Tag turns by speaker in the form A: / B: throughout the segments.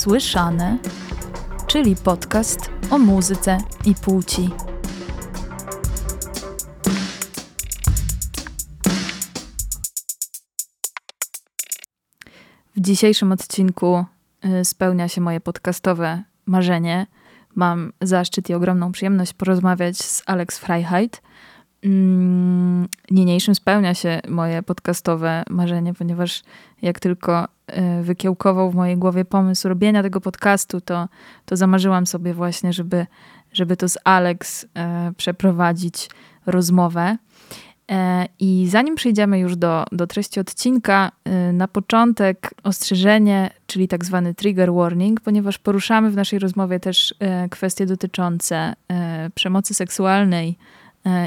A: Słyszane, czyli podcast o muzyce i płci. W dzisiejszym odcinku y, spełnia się moje podcastowe marzenie. Mam zaszczyt i ogromną przyjemność porozmawiać z Alex Freiheit. Mm, niniejszym spełnia się moje podcastowe marzenie, ponieważ jak tylko y, wykiełkował w mojej głowie pomysł robienia tego podcastu, to, to zamarzyłam sobie właśnie, żeby, żeby to z Alex y, przeprowadzić rozmowę. E, I zanim przejdziemy już do, do treści odcinka, na początek ostrzeżenie, czyli tak zwany trigger warning, ponieważ poruszamy w naszej rozmowie też e, kwestie dotyczące e, przemocy seksualnej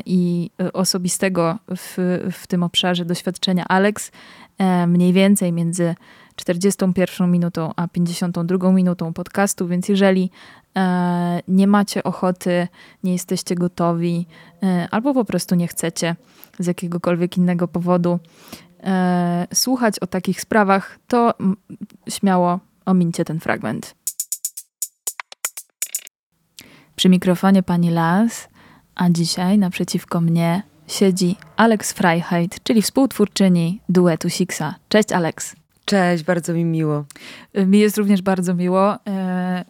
A: i osobistego w, w tym obszarze doświadczenia Alex, mniej więcej między 41 minutą a 52 minutą podcastu, więc jeżeli nie macie ochoty, nie jesteście gotowi, albo po prostu nie chcecie, z jakiegokolwiek innego powodu e, słuchać o takich sprawach, to śmiało omincie ten fragment. Przy mikrofonie pani Las, a dzisiaj naprzeciwko mnie siedzi Alex Freiheit, czyli współtwórczyni duetu Sixa. Cześć Alex.
B: Cześć, bardzo mi miło.
A: Mi jest również bardzo miło. E,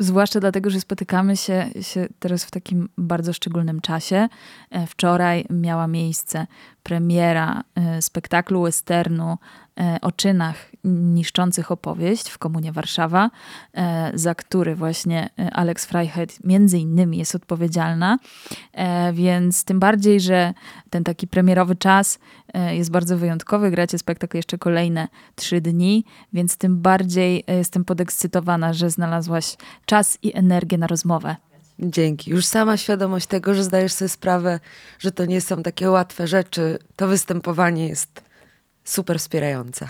A: Zwłaszcza dlatego, że spotykamy się, się teraz w takim bardzo szczególnym czasie. E, wczoraj miała miejsce premiera e, spektaklu westernu o czynach niszczących opowieść w Komunie Warszawa, za który właśnie Alex Freiheit między innymi jest odpowiedzialna. Więc tym bardziej, że ten taki premierowy czas jest bardzo wyjątkowy. Gracie spektakl jeszcze kolejne trzy dni, więc tym bardziej jestem podekscytowana, że znalazłaś czas i energię na rozmowę.
B: Dzięki. Już sama świadomość tego, że zdajesz sobie sprawę, że to nie są takie łatwe rzeczy, to występowanie jest super wspierające.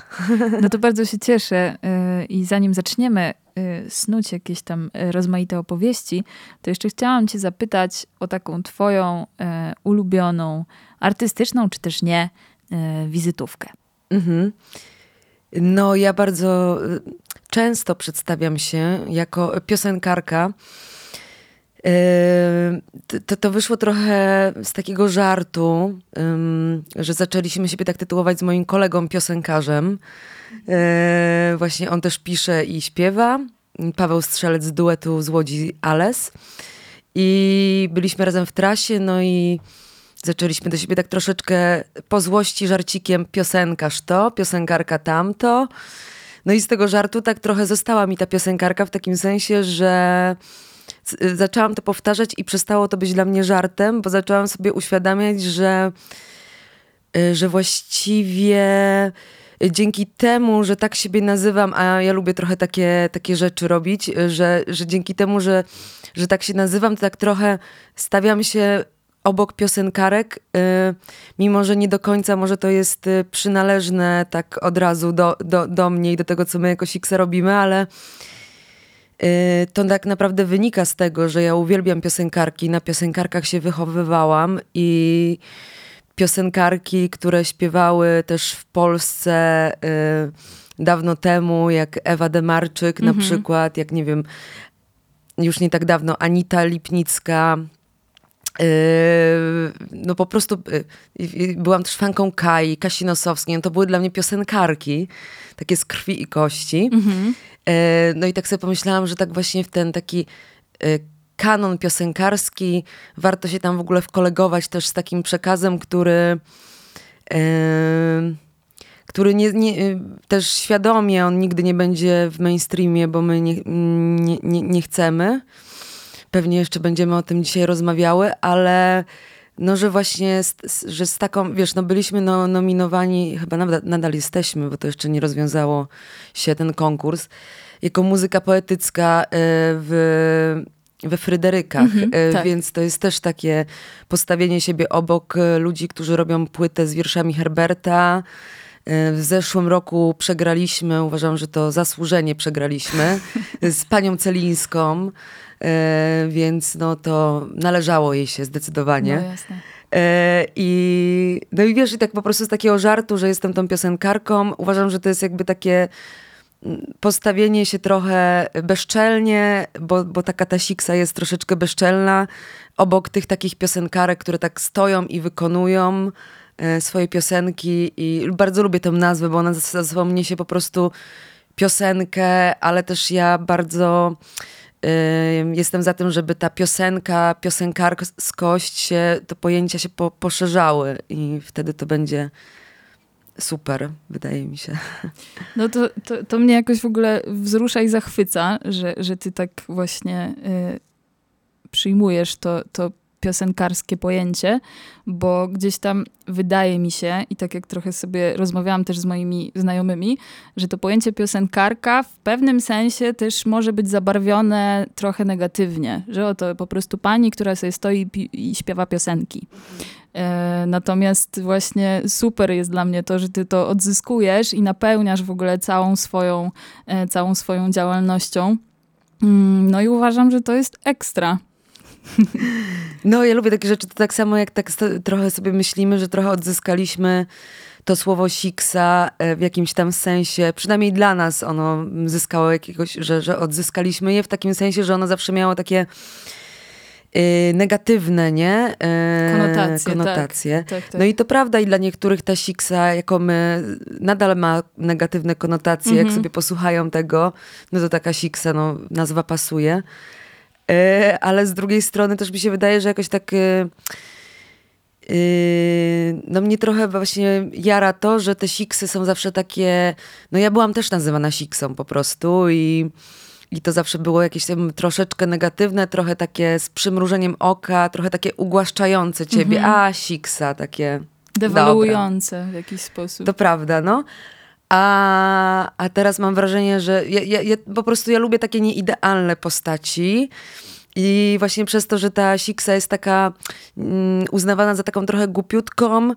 A: No to bardzo się cieszę. Y, I zanim zaczniemy y, snuć jakieś tam y, rozmaite opowieści, to jeszcze chciałam Cię zapytać o taką Twoją ulubioną, artystyczną czy też nie, wizytówkę. Mhm.
B: No, ja bardzo często przedstawiam się jako piosenkarka to, to wyszło trochę z takiego żartu, że zaczęliśmy siebie tak tytułować z moim kolegą piosenkarzem. Yy, właśnie on też pisze i śpiewa. Paweł Strzelec z duetu z Łodzi Ales. I byliśmy razem w trasie, no i zaczęliśmy do siebie tak troszeczkę po złości żarcikiem piosenkarz to, piosenkarka tamto. No i z tego żartu tak trochę została mi ta piosenkarka w takim sensie, że zaczęłam to powtarzać i przestało to być dla mnie żartem, bo zaczęłam sobie uświadamiać, że, y, że właściwie dzięki temu, że tak siebie nazywam, a ja lubię trochę takie, takie rzeczy robić, y, że, że dzięki temu, że, że tak się nazywam, to tak trochę stawiam się obok piosenkarek, mimo że nie do końca może to jest przynależne tak od razu do, do, do mnie i do tego, co my jako Sixa robimy, ale Y, to tak naprawdę wynika z tego, że ja uwielbiam piosenkarki, na piosenkarkach się wychowywałam i piosenkarki, które śpiewały też w Polsce y, dawno temu, jak Ewa Demarczyk mhm. na przykład, jak nie wiem, już nie tak dawno Anita Lipnicka, y, no po prostu byłam też fanką Kai, Kasi Nosowskiej, no to były dla mnie piosenkarki, takie z krwi i kości. Mhm. E, no i tak sobie pomyślałam, że tak właśnie w ten taki e, kanon piosenkarski warto się tam w ogóle wkolegować też z takim przekazem, który e, który nie, nie, też świadomie on nigdy nie będzie w mainstreamie, bo my nie, nie, nie, nie chcemy. Pewnie jeszcze będziemy o tym dzisiaj rozmawiały, ale no, że właśnie, z, że z taką, wiesz, no byliśmy no, nominowani, chyba nadal, nadal jesteśmy, bo to jeszcze nie rozwiązało się ten konkurs, jako muzyka poetycka e, w we Fryderykach, mhm, e, tak. więc to jest też takie postawienie siebie obok e, ludzi, którzy robią płytę z wierszami Herberta. W zeszłym roku przegraliśmy, uważam, że to zasłużenie przegraliśmy z panią Celińską. E, więc no to należało jej się zdecydowanie.
A: No jasne. E,
B: I, no i wiesz, i tak po prostu z takiego żartu, że jestem tą piosenkarką, uważam, że to jest jakby takie postawienie się trochę bezczelnie, bo, bo taka ta siksa jest troszeczkę bezczelna, obok tych takich piosenkarek, które tak stoją i wykonują e, swoje piosenki i bardzo lubię tę nazwę, bo ona za sobą niesie po prostu piosenkę, ale też ja bardzo jestem za tym, żeby ta piosenka, piosenkarskość się, to pojęcia się po, poszerzały i wtedy to będzie super, wydaje mi się.
A: No to, to, to mnie jakoś w ogóle wzrusza i zachwyca, że, że ty tak właśnie y, przyjmujesz to, to piosenkarskie pojęcie, bo gdzieś tam wydaje mi się, i tak jak trochę sobie rozmawiałam też z moimi znajomymi, że to pojęcie piosenkarka w pewnym sensie też może być zabarwione trochę negatywnie, że oto po prostu pani, która sobie stoi i, śpiewa piosenki. E, natomiast właśnie super jest dla mnie to, że ty to odzyskujesz i napełniasz w ogóle całą swoją, e, całą swoją działalnością. Mm, no i uważam, że to jest ekstra.
B: No, ja lubię takie rzeczy, to tak samo jak tak trochę sobie myślimy, że trochę odzyskaliśmy to słowo siksa e, w jakimś tam sensie, przynajmniej dla nas ono zyskało jakiegoś, że, że odzyskaliśmy je w takim sensie, że ono zawsze miało takie yy, negatywne, nie?
A: Yy, konotacje.
B: konotacje. Tak, tak, tak. No i to prawda i dla niektórych ta siksa, jako my, nadal ma negatywne konotacje. Jak mhm. sobie posłuchają tego, no to taka siksa, no nazwa pasuje. E, ale z drugiej strony też mi się wydaje, że jakoś tak e, e, no mnie trochę właśnie jara to, że te siksy są zawsze takie, no ja byłam też nazywana siksą po prostu i, i to zawsze było jakieś tam troszeczkę negatywne, trochę takie z przymrużeniem oka, trochę takie ugłaszczające ciebie, mhm. a siksa, takie
A: Dewaluujące w jakiś sposób.
B: To prawda, no. A, a teraz mam wrażenie, że ja, ja, ja, po prostu ja lubię takie nieidealne postaci. I właśnie przez to, że ta Siksa jest taka mm, uznawana za taką trochę głupiutką, y,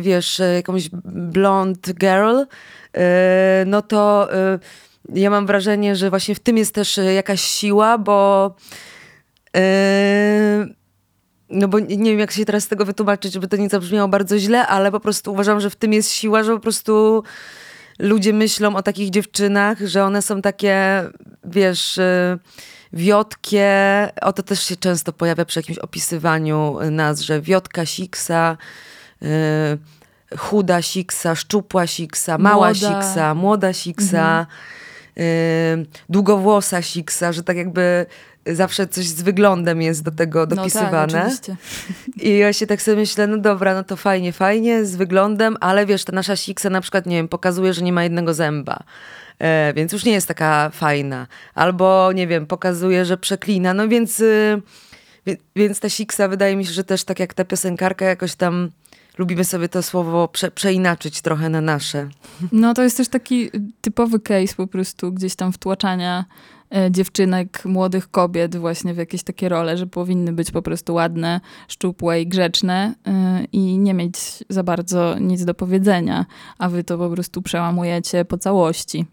B: wiesz, e, jakąś blond girl, y, no to y, ja mam wrażenie, że właśnie w tym jest też jakaś siła, bo no bo nie wiem, jak się teraz z tego wytłumaczyć, żeby to nie zabrzmiało bardzo źle, ale po prostu uważam, że w tym jest siła, że po prostu ludzie myślą o takich dziewczynach, że one są takie, wiesz, y, wiotkie. O to też się często pojawia przy jakimś opisywaniu nas, że wiotka siksa, y, chuda siksa, szczupła siksa, mała młoda. siksa, młoda siksa. Mhm. Y, długowłosa siksa, że tak jakby zawsze coś z wyglądem jest do tego dopisywane.
A: No tak,
B: I ja się tak sobie myślę, no dobra, no to fajnie, fajnie, z wyglądem, ale wiesz, ta nasza siksa na przykład, nie wiem, pokazuje, że nie ma jednego zęba. E, więc już nie jest taka fajna. Albo, nie wiem, pokazuje, że przeklina. No więc, y, więc ta siksa wydaje mi się, że też tak jak ta piosenkarka jakoś tam lubimy sobie to słowo prze, przeinaczyć trochę na nasze.
A: No to jest też taki typowy case po prostu gdzieś tam wtłaczania dziewczynek, młodych kobiet właśnie w jakieś takie role, że powinny być po prostu ładne, szczupłe i grzeczne e, i nie mieć za bardzo nic do powiedzenia, a wy to po prostu przełamujecie po całości.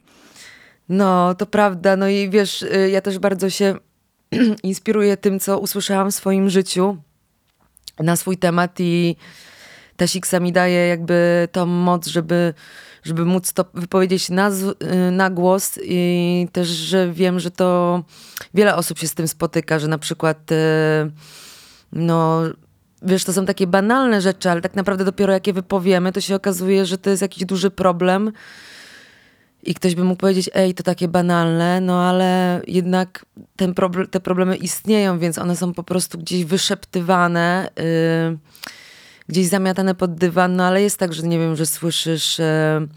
B: No, to prawda. No i wiesz, y, ja też bardzo się inspiruję tym, co usłyszałam w swoim życiu na swój temat i ta siksa mi daje jakby tą moc, żeby żeby móc to wypowiedzieć na, y, na głos i też, że wiem, że to wiele osób się z tym spotyka, że na przykład y, no wiesz, to są takie banalne rzeczy, ale tak naprawdę dopiero jak je wypowiemy, to się okazuje, że to jest jakiś duży problem i ktoś by mógł powiedzieć, ej, to takie banalne, no ale jednak ten problem, te problemy istnieją, więc one są po prostu gdzieś wyszeptywane. Yy, gdzieś zamiatane pod dywan, no ale jest tak, że nie wiem, że słyszysz, e,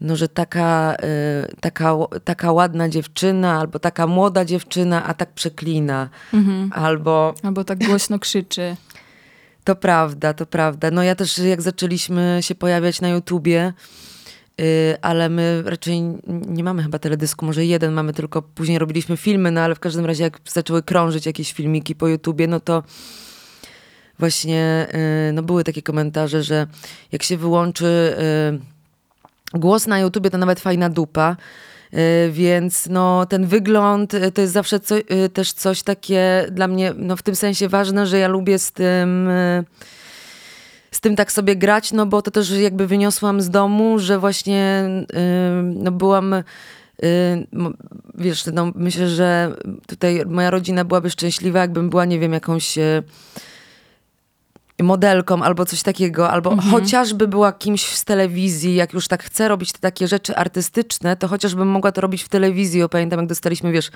B: no, że taka, e, taka, taka ładna dziewczyna albo taka młoda dziewczyna, a tak przeklina. Mhm. Albo...
A: Albo tak głośno krzyczy.
B: To prawda, to prawda. No ja też jak zaczęliśmy się pojawiać na YouTubie, y, ale my raczej nie mamy chyba teledysku, może jeden mamy, tylko później robiliśmy filmy, no ale w każdym razie jak zaczęły krążyć jakieś filmiki po YouTubie, no to właśnie y, no były takie komentarze, że jak się wyłączy y, głos na YouTubie, to nawet fajna dupa. Y, więc no, ten wygląd to jest zawsze co, też coś takie dla mnie no, w tym sensie ważne, że ja lubię z tym z tym tak sobie grać, no bo to też jakby wyniosłam z domu, że właśnie no, byłam wiesz, no, myślę, że tutaj moja rodzina byłaby szczęśliwa, jakbym była, nie wiem, jakąś modelką albo coś takiego, albo mhm. chociażby była kimś z telewizji, jak już tak chcę robić te takie rzeczy artystyczne, to chociażbym mogła to robić w telewizji. O, pamiętam, jak dostaliśmy, wiesz,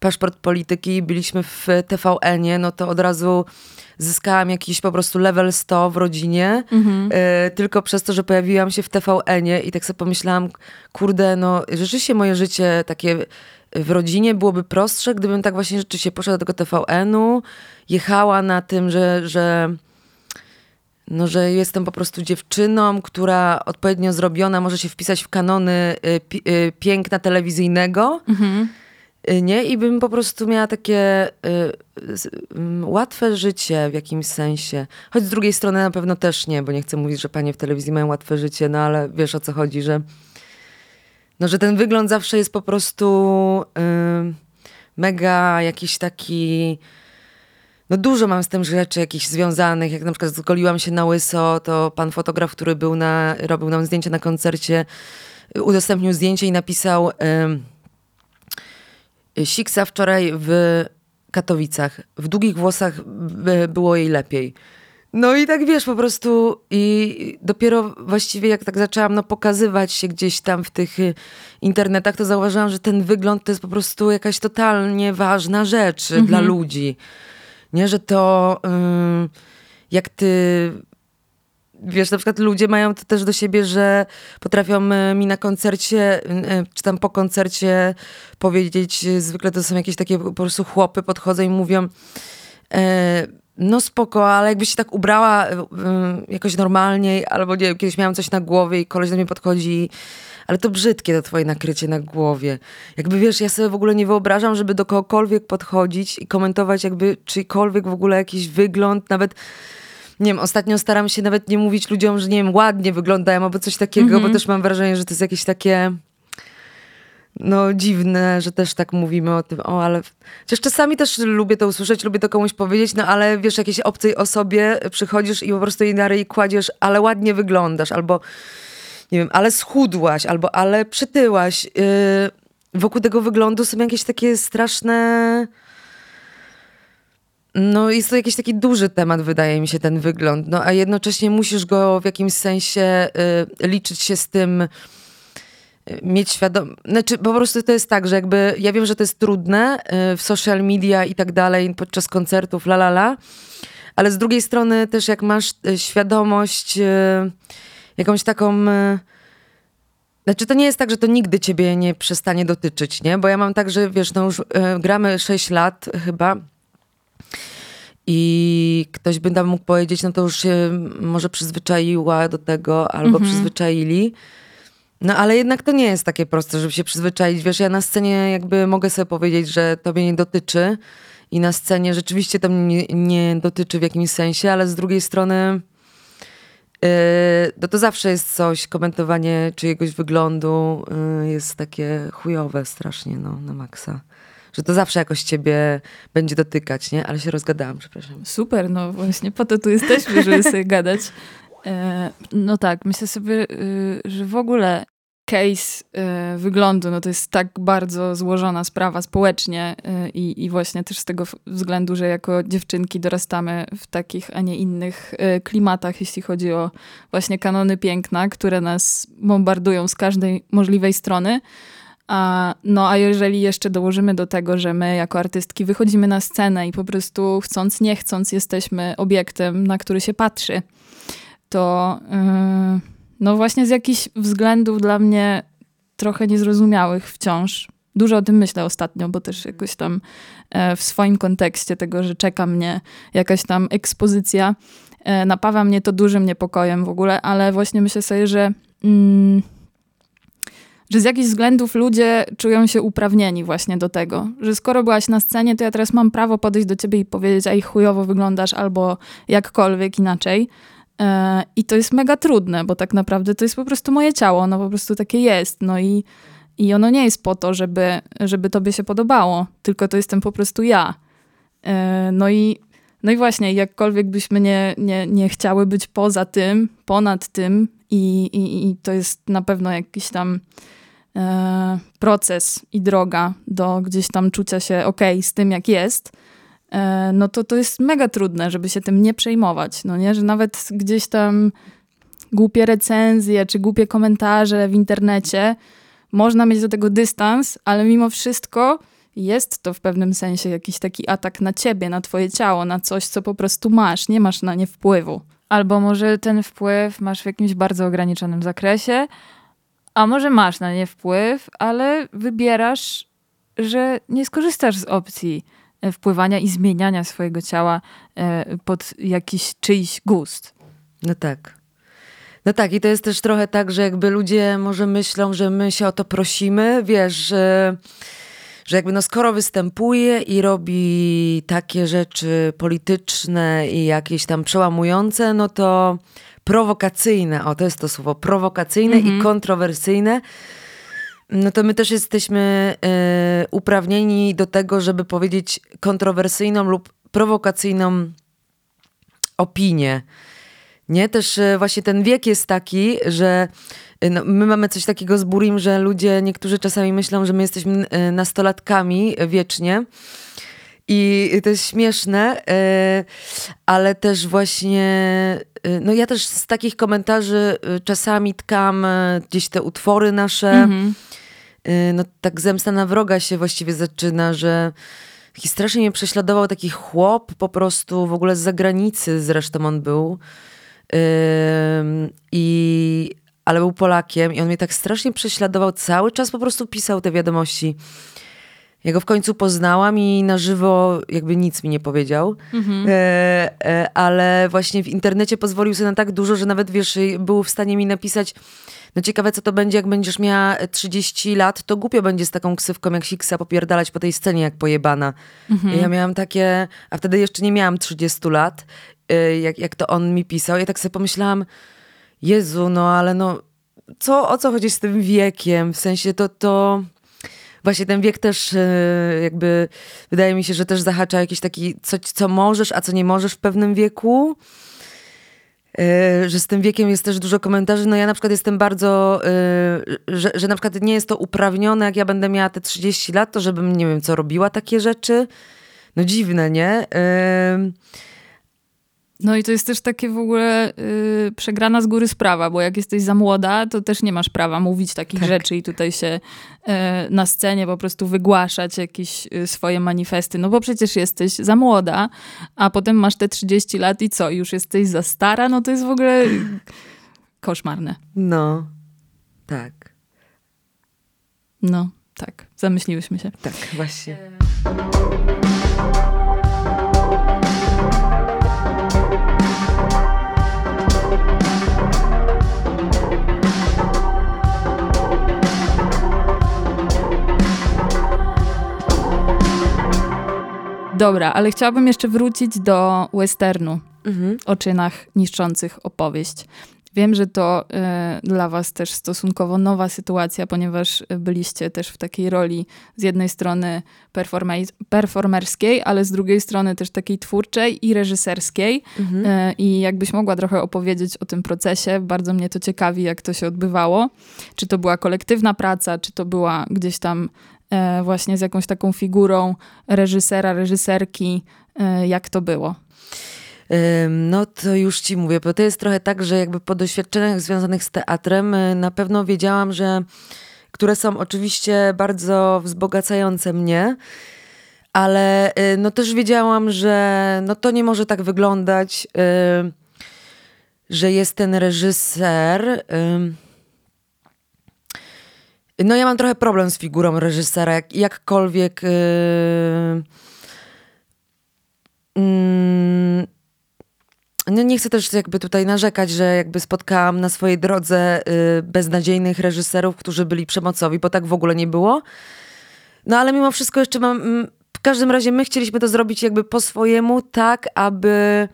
B: paszport polityki, byliśmy w TVN-ie, no to od razu zyskałam jakiś po prostu level 100 w rodzinie, mhm. y, tylko przez to, że pojawiłam się w TVN-ie i tak sobie pomyślałam, kurde, no rzeczywiście moje życie takie w rodzinie byłoby prostsze, gdybym tak właśnie rzeczywiście poszła do tego TVN-u, jechała na tym, że, że no, że jestem po prostu dziewczyną, która odpowiednio zrobiona może się wpisać w kanony y, y, piękna telewizyjnego. Mhm. Y, nie? I bym po prostu miała takie y, łatwe życie w jakimś sensie. Choć z drugiej strony na pewno też nie, bo nie chcę mówić, że panie w telewizji mają łatwe życie, no ale wiesz o co chodzi, że no, że ten wygląd zawsze jest po prostu mega jakiś taki no dużo mam z tym rzeczy jakichś związanych, jak na przykład zgoliłam się na łyso, to pan fotograf, który był na, robił nam zdjęcie na koncercie, udostępnił zdjęcie i napisał Siksa wczoraj w Katowicach. W długich włosach było jej lepiej. No i tak wiesz, po prostu i dopiero właściwie jak tak zaczęłam no, pokazywać się gdzieś tam w tych y, internetach, to zauważyłam, że ten wygląd to jest po prostu jakaś totalnie ważna rzecz mhm. dla ludzi. Nie, że to yy, jak ty wiesz, na przykład ludzie mają to też do siebie, że potrafią e, mi na koncercie, e, czy tam po koncercie powiedzieć, zwykle to są jakieś takie po prostu chłopy, podchodzą i mówią no spoko, ale jakbyś się tak ubrała jakoś normalniej, albo nie kiedyś miałam coś na głowie i koleś do mnie podchodzi ale to brzydkie to twoje nakrycie na głowie. Jakby wiesz, ja sobie w ogóle nie wyobrażam, żeby do kogokolwiek podchodzić i komentować jakby czyjkolwiek w ogóle jakiś wygląd, nawet nie wiem, ostatnio staram się nawet nie mówić ludziom, że nie wiem, ładnie wyglądają albo coś takiego, mm -hmm. bo mhm. też mam wrażenie, że to jest jakieś takie no dziwne, że też tak mówimy o tym, o ale... Chociaż czasami też lubię to usłyszeć, lubię to komuś powiedzieć, no ale wiesz, jakiejś obcej osobie przychodzisz i po prostu jej na ryj kładziesz, ale ładnie wyglądasz, albo nie wiem, ale schudłaś, albo ale przytyłaś. Yy, wokół tego wyglądu są jakieś takie straszne no jest to jakiś taki duży temat, wydaje mi się, ten wygląd. No a jednocześnie musisz go w jakimś sensie y, liczyć się z tym, y, mieć świadomość. Znaczy po prostu to jest tak, że jakby ja wiem, że to jest trudne y, w social media i tak dalej, podczas koncertów, la la la, ale z drugiej strony też jak masz y, świadomość y, jakąś taką... Y, znaczy to nie jest tak, że to nigdy ciebie nie przestanie dotyczyć, nie? Bo ja mam tak, że wiesz, no już gramy 6 lat chyba i ktoś by tam mógł powiedzieć, no to już się może przyzwyczaiła do tego, albo mhm. przyzwyczaili. No ale jednak to nie jest takie proste, żeby się przyzwyczaić. Wiesz, ja na scenie jakby mogę sobie powiedzieć, że tobie nie dotyczy i na scenie rzeczywiście to mnie nie, dotyczy w jakimś sensie, ale z drugiej strony no to zawsze jest coś, komentowanie czyjegoś wyglądu yy, jest takie chujowe strasznie, no, na maksa że to zawsze jakoś ciebie będzie dotykać, nie? Ale się rozgadałam, przepraszam.
A: Super, no właśnie po to tu jesteśmy, żeby sobie gadać. E, no tak, myślę sobie, y, że w ogóle case y, wyglądu, no to jest tak bardzo złożona sprawa społecznie y, i, właśnie też z tego względu, że jako dziewczynki dorastamy w takich, a nie innych klimatach, jeśli chodzi o właśnie kanony piękna, które nas bombardują z każdej możliwej strony. A, no a jeżeli jeszcze dołożymy do tego, że my jako artystki wychodzimy na scenę i po prostu chcąc, nie chcąc jesteśmy obiektem, na który się patrzy, to yy, no właśnie z jakichś względów dla mnie trochę niezrozumiałych wciąż. Dużo o tym myślę ostatnio, bo też jakoś tam e, w swoim kontekście tego, że czeka mnie jakaś tam ekspozycja, e, napawa mnie to dużym niepokojem w ogóle, ale właśnie myślę sobie, że mm, że z jakichś względów ludzie czują się uprawnieni właśnie do tego, że skoro byłaś na scenie, to ja teraz mam prawo podejść do ciebie i powiedzieć, ej, chujowo wyglądasz albo jakkolwiek inaczej. E, I to jest mega trudne, bo tak naprawdę to jest po prostu moje ciało, ono po prostu takie jest. No i, i ono nie jest po to, żeby, żeby tobie się podobało, tylko to jestem po prostu ja. E, no i, no i właśnie, jakkolwiek byśmy nie, nie, nie chciały być poza tym, ponad tym, i, i, i to jest na pewno jakiś tam e, proces i droga do gdzieś tam czucia się ok z tym, jak jest, no to to jest mega trudne, żeby się tym nie przejmować. No nie, że nawet gdzieś tam głupie recenzje czy głupie komentarze w internecie, można mieć do tego dystans, ale mimo wszystko jest to w pewnym sensie jakiś taki atak na ciebie, na twoje ciało, na coś, co po prostu masz, nie masz na nie wpływu. Albo może ten wpływ masz w jakimś bardzo ograniczonym zakresie, a może masz na nie wpływ, ale wybierasz, że nie skorzystasz z opcji e, wpływania i zmieniania swojego ciała e, pod jakiś czyjś gust.
B: No tak. No tak, i to jest też trochę tak, że jakby ludzie może myślą, że my się o to prosimy, wiesz, że, że jakby no skoro występuje i robi takie rzeczy polityczne i jakieś tam przełamujące, no to prowokacyjne, o to jest to słowo, prowokacyjne mhm. i kontrowersyjne, no to my też jesteśmy y, uprawnieni do tego, żeby powiedzieć kontrowersyjną lub prowokacyjną opinię. Nie? Też y, właśnie ten wiek jest taki, że y, no, my mamy coś takiego z Burim, że ludzie, niektórzy czasami myślą, że my jesteśmy nastolatkami wiecznie. I to jest śmieszne, ale też właśnie no ja też z takich komentarzy czasami tkam gdzieś te utwory nasze. Mhm. No tak zemsta na wroga się właściwie zaczyna, że strasznie mnie prześladował taki chłop po prostu w ogóle z zagranicy zresztą on był. I, ale był Polakiem i on mnie tak strasznie prześladował. Cały czas po prostu pisał te wiadomości. Ja go w końcu poznałam i na żywo jakby nic mi nie powiedział, mhm. e, e, ale właśnie w internecie pozwolił sobie na tak dużo, że nawet wiesz, był w stanie mi napisać no ciekawe, co to będzie, jak będziesz miała 30 lat, to głupio będzie z taką ksywką jak Siksa popierdalać po tej scenie jak pojebana. Mhm. Ja miałam takie, a wtedy jeszcze nie miałam 30 lat, e, jak, jak to on mi pisał. Ja tak sobie pomyślałam, Jezu, no ale no, co, o co chodzi z tym wiekiem? W sensie to, to właśnie ten wiek też e, jakby wydaje mi się, że też zahacza jakiś taki coś, co możesz, a co nie możesz w pewnym wieku. E, że z tym wiekiem jest też dużo komentarzy. No ja na przykład jestem bardzo, e, że, że na przykład nie jest to uprawnione, jak ja będę miała te 30 lat, to żebym nie wiem co robiła takie rzeczy. No dziwne, nie?
A: No i to jest też takie w ogóle yy, przegrana z góry sprawa, bo jak jesteś za młoda, to też nie masz prawa mówić takich tak. rzeczy i tutaj się yy, na scenie po prostu wygłaszać jakieś yy, swoje manifesty, no bo przecież jesteś za młoda, a potem masz te 30 lat i co, już jesteś za stara? No to jest w ogóle koszmarne.
B: No, tak.
A: No, tak, zamyśliłyśmy się.
B: Tak, właśnie.
A: Dobra, ale chciałabym jeszcze wrócić do westernu mhm. o czynach niszczących opowieść. Wiem, że to y, dla was też stosunkowo nowa sytuacja, ponieważ byliście też w takiej roli z jednej strony performerskiej, ale z drugiej strony też takiej twórczej i reżyserskiej. Mhm. Y, I jakbyś mogła trochę opowiedzieć o tym procesie, bardzo mnie to ciekawi, jak to się odbywało. Czy to była kolektywna praca, czy to była gdzieś tam właśnie z jakąś taką figurą reżysera, reżyserki, e, jak to było?
B: No to już ci mówię, bo to jest trochę tak, że jakby po doświadczeniach związanych z teatrem e, na pewno wiedziałam, że które są oczywiście bardzo wzbogacające mnie, ale no też wiedziałam, że no to nie może tak wyglądać, że jest ten reżyser no ja mam trochę problem z figurą reżysera, jak, jakkolwiek... Yy, yy, no nie chcę też jakby tutaj narzekać, że jakby spotkałam na swojej drodze yy, beznadziejnych reżyserów, którzy byli przemocowi, bo tak w ogóle nie było. No ale mimo wszystko jeszcze mam... Mm, w każdym razie my chcieliśmy to zrobić jakby po swojemu, tak aby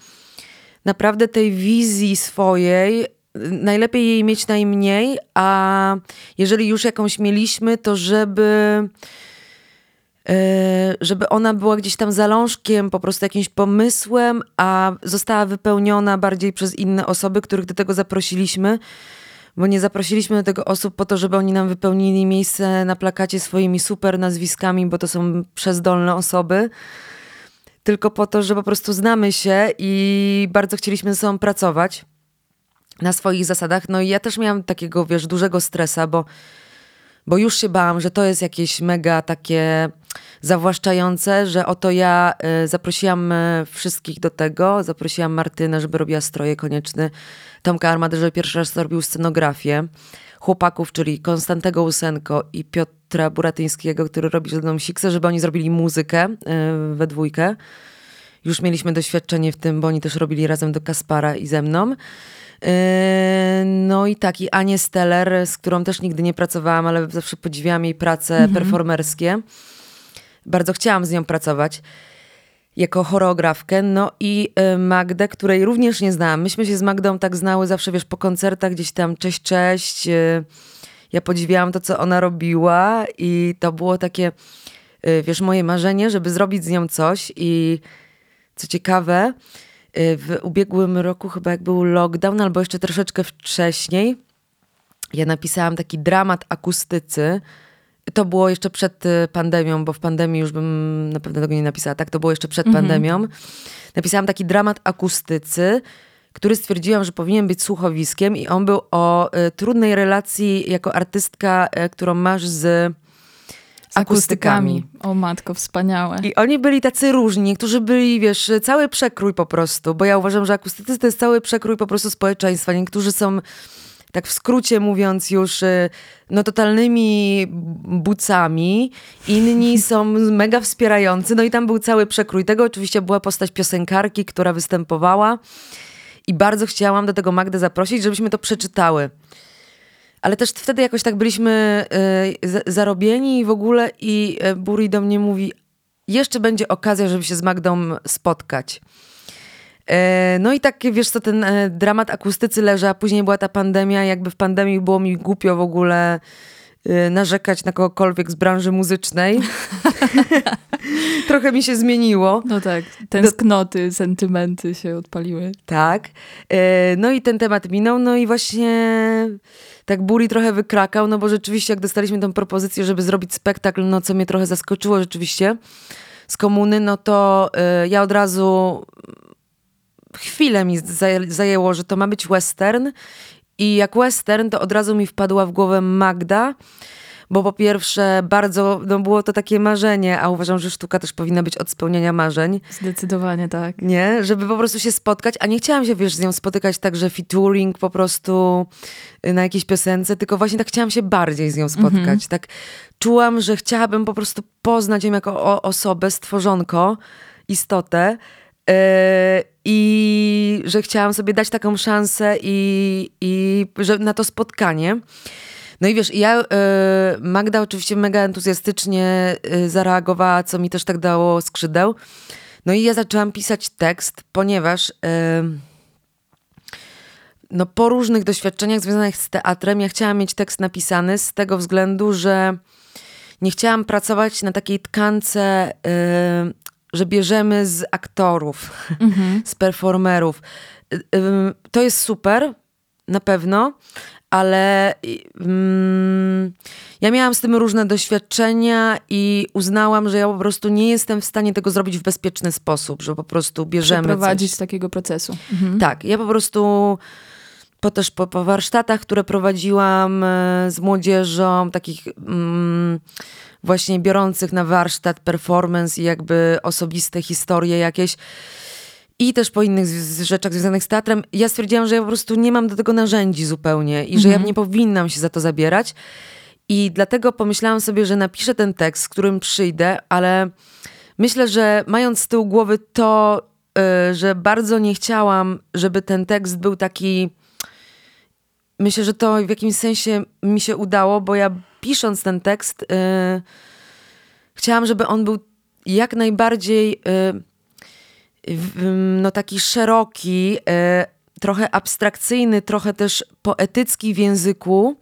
B: naprawdę tej wizji swojej najlepiej jej mieć najmniej, a jeżeli już jakąś mieliśmy, to żeby e, żeby ona była gdzieś tam zalążkiem, po prostu jakimś pomysłem, a została wypełniona bardziej przez inne osoby, których do tego zaprosiliśmy, bo nie zaprosiliśmy do tego osób po to, żeby oni nam wypełnili miejsce na plakacie swoimi super nazwiskami, bo to są przezdolne osoby, tylko po to, że po prostu znamy się i bardzo chcieliśmy ze sobą pracować na swoich zasadach. No i ja też miałam takiego, wiesz, dużego stresa, bo, bo już się bałam, że to jest jakieś mega takie zawłaszczające, że oto ja y, zaprosiłam y, wszystkich do tego, zaprosiłam Martynę, żeby robiła stroje konieczne, Tomka Armadę, żeby pierwszy raz robił scenografię, chłopaków, czyli Konstantego Usenko i Piotra Buratyńskiego, który robi ze mną siksę, żeby oni zrobili muzykę y, we dwójkę. Już mieliśmy doświadczenie w tym, bo oni też robili razem do Kaspara i ze mną. No i tak, i Anię Steller, z którą też nigdy nie pracowałam, ale zawsze podziwiałam jej prace mhm. performerskie. Bardzo chciałam z nią pracować jako choreografkę. No i y, Magdę, której również nie znałam. Myśmy się z Magdą tak znały zawsze, wiesz, po koncertach gdzieś tam cześć, cześć. Y, ja podziwiałam to, co ona robiła i to było takie, y, wiesz, moje marzenie, żeby zrobić z nią coś i co ciekawe, w ubiegłym roku chyba jak był lockdown, albo jeszcze troszeczkę wcześniej, ja napisałam taki dramat akustycy, to było jeszcze przed y, pandemią, bo w pandemii już bym na pewno tego nie napisała. Tak, to było jeszcze przed mhm. pandemią. Napisałam taki dramat akustycy, który stwierdziłam, że powinien być słuchowiskiem i on był o y, trudnej relacji jako artystka, y, którą masz z akustykami. akustykami.
A: O matko, wspaniałe.
B: I oni byli tacy różni. Niektórzy byli, wiesz, cały przekrój po prostu, bo ja uważam, że akustycy to jest cały przekrój po prostu społeczeństwa. Niektórzy są tak w skrócie mówiąc już, y, no totalnymi bucami, inni są mega wspierający, no i tam był cały przekrój tego. Oczywiście była postać piosenkarki, która występowała i bardzo chciałam do tego Magdę zaprosić, żebyśmy to przeczytały. Ale też wtedy jakoś tak byliśmy y, zarobieni w ogóle i y, Buri do mnie mówi, jeszcze będzie okazja, żeby się z Magdą spotkać. E, no i tak, wiesz co, ten dramat akustycy leży, a później była ta pandemia, jakby w pandemii było mi głupio w ogóle narzekać na kogokolwiek z branży muzycznej. Trochę mi się zmieniło.
A: No tak, tęsknoty, Do... sentymenty się odpaliły.
B: Tak. No i ten temat minął, no i właśnie tak Buri trochę wykrakał, no bo rzeczywiście jak dostaliśmy tę propozycję, żeby zrobić spektakl, no co mnie trochę zaskoczyło rzeczywiście z komuny, no to ja od razu chwilę mi zajęło, że to ma być western. I jak western, to od razu mi wpadła w głowę Magda, bo po pierwsze bardzo, no było to takie marzenie, a uważam, że sztuka też powinna być od spełnienia marzeń.
A: Zdecydowanie tak.
B: Nie? Żeby po prostu się spotkać, a nie chciałam się, wiesz, z nią spotykać tak, że featuring po prostu y, na jakiejś piosence, tylko właśnie tak chciałam się bardziej z nią spotkać. Mhm. Tak czułam, że chciałabym po prostu poznać ją jako osobę, stworzonko, istotę, E, I że chciałam sobie dać taką szansę i, i że na to spotkanie. No i wiesz, ja, e, Magda oczywiście mega entuzjastycznie e, zareagowała, co mi też tak dało skrzydeł. No i ja zaczęłam pisać tekst, ponieważ no po różnych doświadczeniach związanych z teatrem, ja chciałam mieć tekst napisany z tego względu, że nie chciałam pracować na takiej tkance że bierzemy z aktorów, mhm. z performerów. To jest super, na pewno, ale mm, ja miałam z tym różne doświadczenia i uznałam, że ja po prostu nie jestem w stanie tego zrobić w bezpieczny sposób, że po prostu bierzemy.
A: Prowadzić takiego procesu.
B: Mhm. Tak, ja po prostu po też po, po warsztatach, które prowadziłam e, z młodzieżą, takich. Mm, właśnie biorących na warsztat performance i jakby osobiste historie jakieś i też po innych rzeczach związanych z teatrem, ja stwierdziłam, że ja po prostu nie mam do tego narzędzi zupełnie i że ja mhm. nie powinnam się za to zabierać. I dlatego pomyślałam sobie, że napiszę ten tekst, z którym przyjdę, ale myślę, że mając z tyłu głowy to, yy, że bardzo nie chciałam, żeby ten tekst był taki. Myślę, że to w jakimś sensie mi się udało, bo ja pisząc ten tekst, yy, chciałam, żeby on był jak najbardziej yy, no taki szeroki, yy, trochę abstrakcyjny, trochę też poetycki w języku.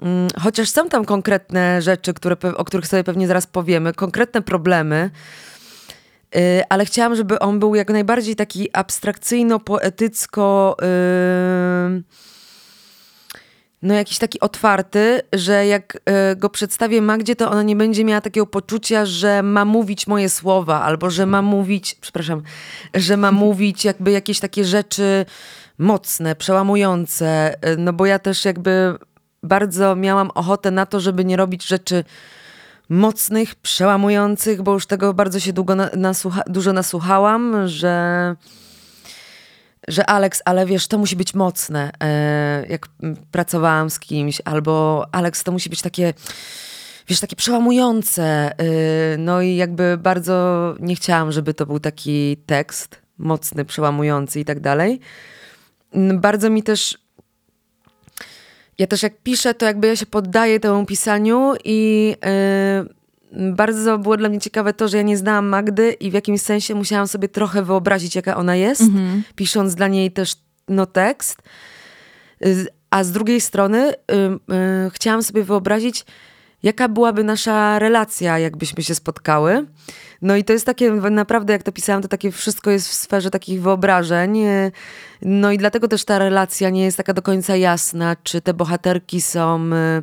B: Mm, chociaż są tam konkretne rzeczy, które, o których sobie pewnie zaraz powiemy, konkretne problemy, ale chciałam, żeby on był jak najbardziej taki abstrakcyjno-poetycko. Yy, no jakiś taki otwarty, że jak e, go przedstawię Magdzie, to ona nie będzie miała takiego poczucia, że ma mówić moje słowa, albo że ma mówić, przepraszam, że ma mówić jakby jakieś takie rzeczy mocne, przełamujące, e, no bo ja też jakby bardzo miałam ochotę na to, żeby nie robić rzeczy mocnych, przełamujących, bo już tego bardzo się długo nasłucha dużo nasłuchałam, że że Alex, ale wiesz, to musi być mocne, e, jak pracowałam z kimś, albo Alex, to musi być takie, wiesz, takie przełamujące. E, no i jakby bardzo nie chciałam, żeby to był taki tekst mocny, przełamujący i tak dalej. Bardzo mi też ja też jak piszę, to jakby ja się poddaję temu pisaniu i yy, bardzo było dla mnie ciekawe to, że ja nie znałam Magdy i w jakimś sensie musiałam sobie trochę wyobrazić, jaka ona jest, mm-hmm. pisząc dla niej też no, tekst. Yy, a z drugiej strony yy, chciałam sobie wyobrazić, jaka byłaby nasza relacja, jakbyśmy się spotkały. No i to jest takie, naprawdę jak to pisałam, to takie wszystko jest w sferze takich wyobrażeń. No i dlatego też ta relacja nie jest taka do końca jasna, czy te bohaterki są y, y,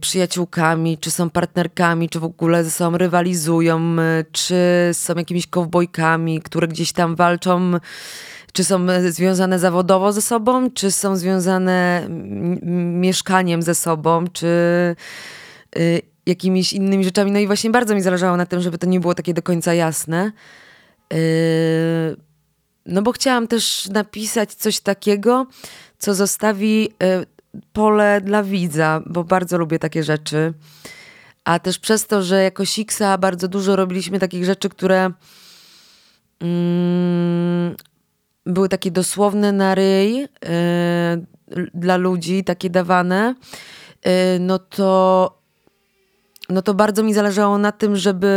B: przyjaciółkami, czy są partnerkami, czy w ogóle ze sobą rywalizują, y, czy są jakimiś kowbojkami, które gdzieś tam walczą czy są związane zawodowo ze sobą, czy są związane mieszkaniem ze sobą, czy y, jakimiś innymi rzeczami. No i właśnie bardzo mi zależało na tym, żeby to nie było takie do końca jasne. Y, no bo chciałam też napisać coś takiego, co zostawi y, pole dla widza, bo bardzo lubię takie rzeczy. A też przez to, że jako Siksa bardzo dużo robiliśmy takich rzeczy, które mm, były takie dosłowne na ryj y, dla ludzi, takie dawane, y, no to no to bardzo mi zależało na tym, żeby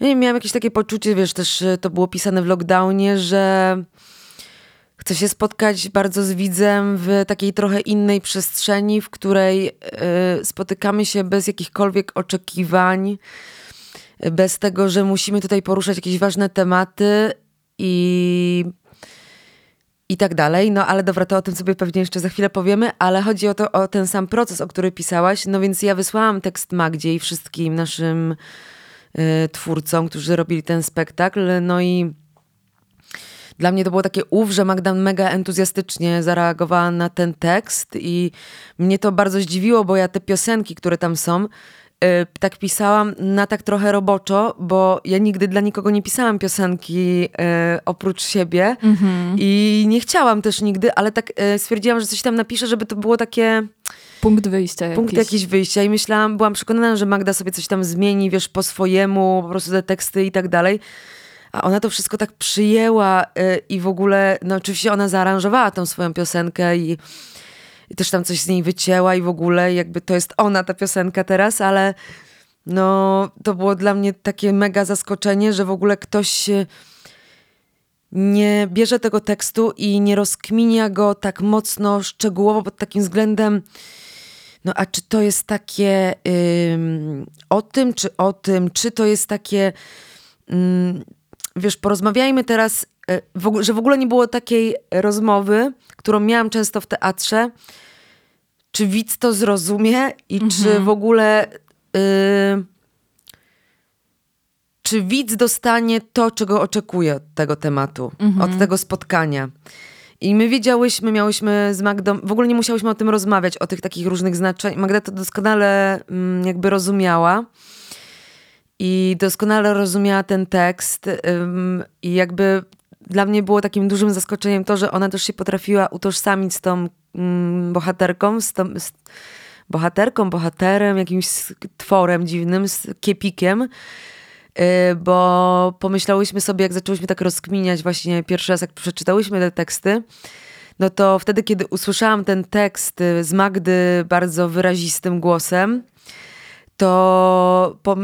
B: nie miałam jakieś takie poczucie, wiesz, też y, to było pisane w lockdownie, że chcę się spotkać bardzo z widzem w takiej trochę innej przestrzeni, w której y, spotykamy się bez jakichkolwiek oczekiwań, bez tego, że musimy tutaj poruszać jakieś ważne tematy i, i tak dalej. No ale dobra, to o tym sobie pewnie jeszcze za chwilę powiemy, ale chodzi o, to, o ten sam proces, o który pisałaś. No więc ja wysłałam tekst Magdzie i wszystkim naszym y, twórcom, którzy robili ten spektakl. No i dla mnie to było takie ów, że Magda mega entuzjastycznie zareagowała na ten tekst i mnie to bardzo zdziwiło, bo ja te piosenki, które tam są, Y, tak pisałam na tak trochę roboczo, bo ja nigdy dla nikogo nie pisałam piosenki y, oprócz siebie mm-hmm. i nie chciałam też nigdy, ale tak y, stwierdziłam, że coś tam napiszę, żeby to było takie...
A: Punkt wyjścia
B: Punkt jakiś. jakiś wyjścia i myślałam, byłam przekonana, że Magda sobie coś tam zmieni, wiesz, po swojemu, po prostu te teksty i tak dalej. A ona to wszystko tak przyjęła i w ogóle, no oczywiście ona zaaranżowała tą swoją piosenkę i i też tam coś z niej wycięła i w ogóle jakby to jest ona ta piosenka teraz, ale no to było dla mnie takie mega zaskoczenie, że w ogóle ktoś nie bierze tego tekstu i nie rozkminia go tak mocno, szczegółowo pod takim względem no a czy to jest takie ym, o tym, czy o tym, czy to jest takie ym, wiesz, porozmawiajmy teraz, w, że w ogóle nie było takiej rozmowy, którą miałam często w teatrze, czy widz to zrozumie i mhm. czy w ogóle. Yy, czy widz dostanie to, czego oczekuje od tego tematu, mhm. od tego spotkania. I my wiedziałyśmy, miałyśmy z Magdą, w ogóle nie musiałyśmy o tym rozmawiać, o tych takich różnych znaczeniach. Magda to doskonale mm, jakby rozumiała i doskonale rozumiała ten tekst i jakby dla mnie było takim dużym zaskoczeniem to, że ona też się potrafiła utożsamić z tą bohaterką, z, tą, z bohaterką, bohaterem, jakimś tworem dziwnym, z kiepikiem. Yy, bo pomyślałyśmy sobie, jak zaczęłyśmy tak rozkminiać właśnie pierwszy raz, jak przeczytałyśmy te teksty, no to wtedy, kiedy usłyszałam ten tekst y, z Magdy bardzo wyrazistym głosem, to po,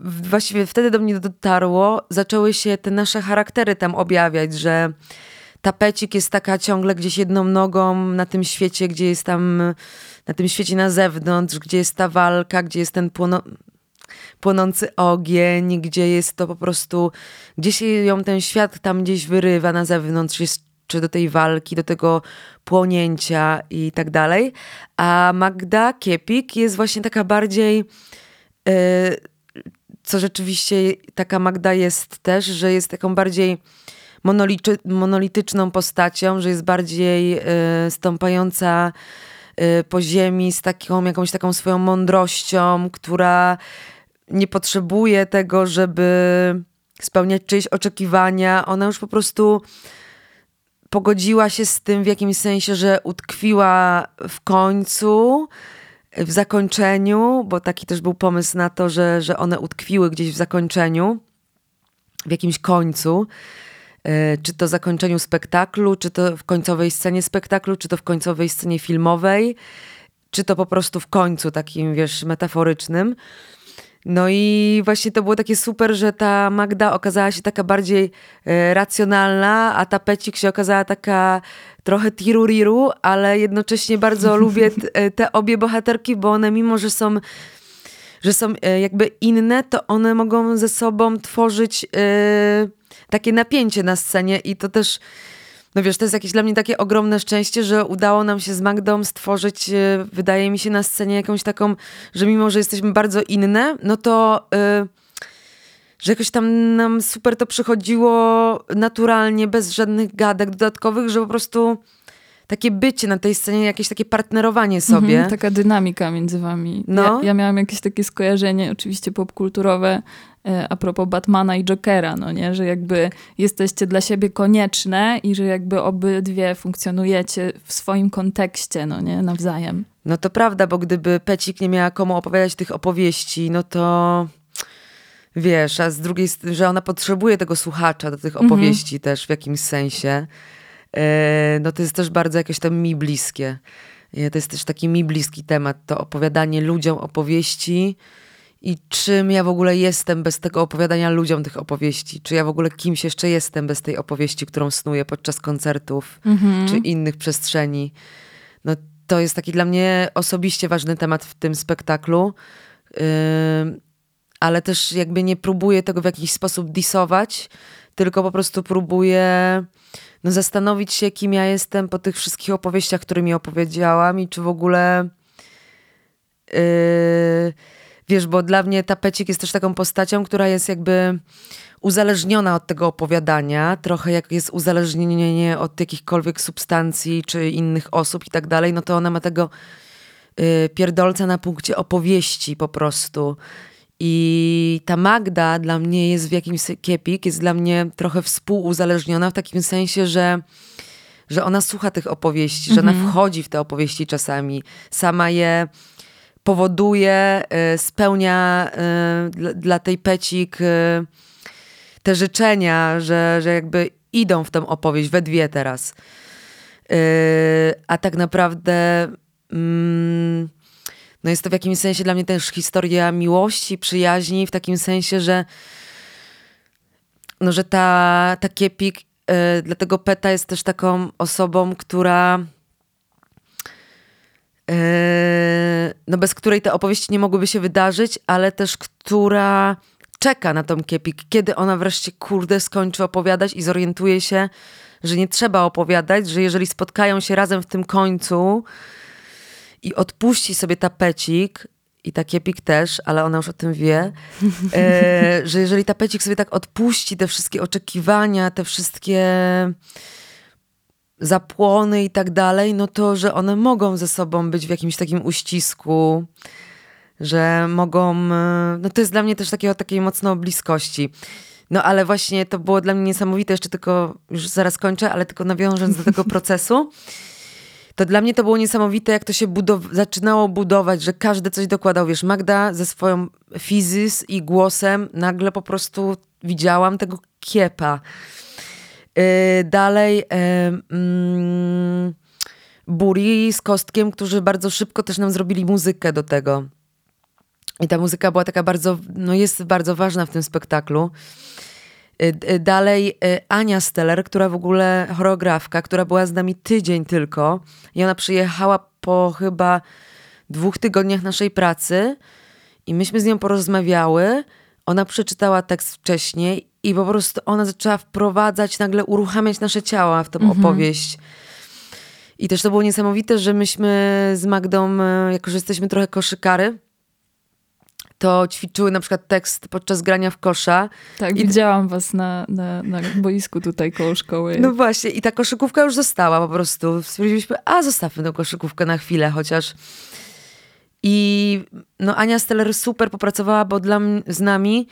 B: właściwie wtedy do mnie dotarło, zaczęły się te nasze charaktery tam objawiać, że tapecik jest taka ciągle gdzieś jedną nogą na tym świecie, gdzie jest tam, na tym świecie na zewnątrz, gdzie jest ta walka, gdzie jest ten płono, płonący ogień, gdzie jest to po prostu, gdzieś ją ten świat tam gdzieś wyrywa na zewnątrz, jest czy do tej walki, do tego płonięcia i tak dalej. A Magda Kiepik jest właśnie taka bardziej, co rzeczywiście taka Magda jest też, że jest taką bardziej monolityczną postacią, że jest bardziej yy, stąpająca yy, po ziemi z taką jakąś taką swoją mądrością, która nie potrzebuje tego, żeby spełniać czyjeś oczekiwania. Ona już po prostu pogodziła się z tym w jakimś sensie, że utkwiła w końcu, w zakończeniu, bo taki też był pomysł na to, że, że one utkwiły gdzieś w zakończeniu, w jakimś końcu. E, czy to zakończeniu spektaklu, czy to w końcowej scenie spektaklu, czy to w końcowej scenie filmowej, czy to po prostu w końcu takim, wiesz, metaforycznym. No i właśnie to było takie super, że ta Magda okazała się taka bardziej e, racjonalna, a ta Pecik się okazała taka trochę tiruriru, ale jednocześnie bardzo lubię e, te obie bohaterki, bo one mimo, że są że są e, jakby inne, to one mogą ze sobą tworzyć takie napięcie na scenie i to też no wiesz, to jest jakieś dla mnie takie ogromne szczęście, że udało nam się z Magdą stworzyć, e, wydaje mi się, na scenie jakąś taką, że mimo, że jesteśmy bardzo inne, no to... Yy, że jakoś tam nam super to przychodziło naturalnie, bez żadnych gadek dodatkowych, że po prostu takie bycie na tej scenie, jakieś takie partnerowanie sobie. Mhm,
A: taka dynamika między wami. No. Ja, ja miałam jakieś takie skojarzenie, oczywiście popkulturowe, E, a propos Batmana i Jokera, no nie? Że jakby jesteście dla siebie konieczne i że jakby obydwie funkcjonujecie w swoim kontekście, no nie? Nawzajem.
B: No to prawda, bo gdyby Pecik nie miała komu opowiadać tych opowieści, no to wiesz, a z drugiej strony, że ona potrzebuje tego słuchacza do tych mhm. opowieści też w jakimś sensie, no to jest też bardzo jakieś tam mi bliskie. E, to jest też taki mi bliski temat, to opowiadanie ludziom opowieści, i czym ja w ogóle jestem bez tego opowiadania ludziom tych opowieści? Czy ja w ogóle kimś jeszcze jestem bez tej opowieści, którą snuję podczas koncertów mhm. czy innych przestrzeni? No, to jest taki dla mnie osobiście ważny temat w tym spektaklu. Yy, ale też jakby nie próbuję tego w jakiś sposób disować, tylko po prostu próbuję no, zastanowić się, kim ja jestem po tych wszystkich opowieściach, które mi opowiedziałam i czy w ogóle. Yy, Wiesz, bo dla mnie tapecik jest też taką postacią, która jest jakby uzależniona od tego opowiadania, trochę jak jest uzależnienie od jakichkolwiek substancji czy innych osób i tak dalej, no to ona ma tego y, pierdolca na punkcie opowieści po prostu. I ta Magda dla mnie jest w jakimś kiepik, jest dla mnie trochę współuzależniona w takim sensie, że że ona słucha tych opowieści, -hmm. że ona mhm. wchodzi w te opowieści czasami, sama je powoduje, y, spełnia y, dla, dla tej pecik y, te życzenia, że, że jakby idą w tę opowieść we dwie teraz. A tak naprawdę mm, no jest to w jakimś sensie dla mnie też historia miłości, przyjaźni, w takim sensie, że no, że ta, ta Kiepik, dlatego Peta jest też taką osobą, która Yy, no bez której te opowieści nie mogłyby się wydarzyć, ale też która czeka na tą Kiepik, kiedy ona wreszcie, kurde, skończy opowiadać i zorientuje się, że nie trzeba opowiadać, że jeżeli spotkają się razem w tym końcu i odpuści sobie tapecik, i ta Kiepik też, ale ona już o tym wie, e, że jeżeli tapecik sobie tak odpuści te wszystkie oczekiwania, te wszystkie zapłony i tak dalej, no to, że one mogą ze sobą być w jakimś takim uścisku, że mogą, e, no to jest dla mnie też takiego, takiej mocno bliskości. No ale właśnie to było dla mnie niesamowite, jeszcze tylko, już zaraz kończę, ale tylko nawiążąc do tego procesu, to dla mnie to było niesamowite, jak to się budow- zaczynało budować, że każdy coś dokładał. Wiesz, Magda ze swoją fizys i głosem nagle po prostu widziałam tego kiepa. Y, dalej mm, Buri z Kostkiem, którzy bardzo szybko też nam zrobili muzykę do tego. I ta muzyka była taka bardzo, no jest bardzo ważna w tym spektaklu. Y, y, dalej Ania Steller, która w ogóle choreografka, która była z nami tydzień tylko i ona przyjechała po chyba dwóch tygodniach naszej pracy i myśmy z nią porozmawiały ona przeczytała tekst wcześniej i po prostu ona zaczęła wprowadzać, nagle uruchamiać nasze ciała w tą
A: Mhm.
B: opowieść. I też to było niesamowite, że myśmy z Magdą, jako że jesteśmy trochę koszykary, to ćwiczyły na przykład tekst podczas grania w kosza.
A: Tak,
B: I-
A: widziałam was na, na, na boisku tutaj koło szkoły.
B: No właśnie, i ta koszykówka już została po prostu. Stwierdziliśmy, a zostawmy tę koszykówkę na chwilę chociaż. I no Ania Steller super popracowała, bo dla z nami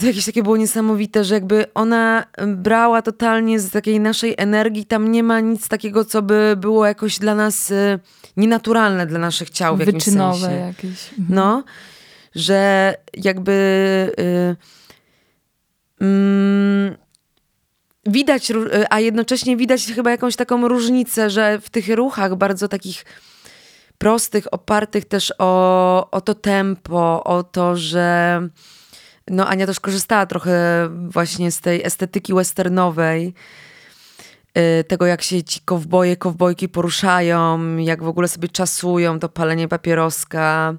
B: to jakieś takie było niesamowite, że jakby ona brała totalnie z takiej naszej energii, tam nie ma nic takiego, co by było jakoś dla nas y, nienaturalne dla naszych ciał w jakimś
A: Wyczynowe
B: sensie.
A: jakieś. Mhm.
B: No, że jakby y, mm, widać, y, a jednocześnie widać chyba jakąś taką różnicę, że w tych ruchach bardzo takich prostych, opartych też o, o to tempo, o to, że no Ania też korzystała trochę właśnie z tej estetyki westernowej, y, tego jak się ci kowboje, kowbojki poruszają, jak w ogóle sobie czasują to palenie papieroska,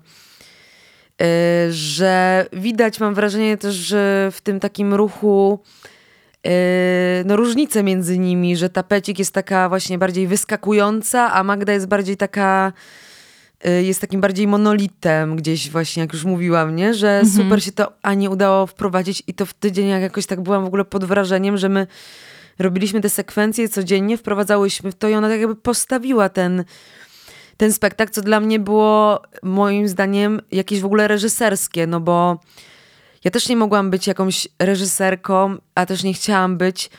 B: y, że widać, mam wrażenie też, że w tym takim ruchu y, no różnice między nimi, że tapecik jest taka właśnie bardziej wyskakująca, a Magda jest bardziej taka jest takim bardziej monolitem gdzieś właśnie, jak już mówiłam, nie? Że super się to Ani udało wprowadzić i to w tydzień jak jakoś tak byłam w ogóle pod wrażeniem, że my robiliśmy te sekwencje codziennie, wprowadzałyśmy w to i ona tak jakby postawiła ten, ten spektakl, co dla mnie było moim zdaniem jakieś w ogóle reżyserskie, no bo ja też nie mogłam być jakąś reżyserką, a też nie chciałam być,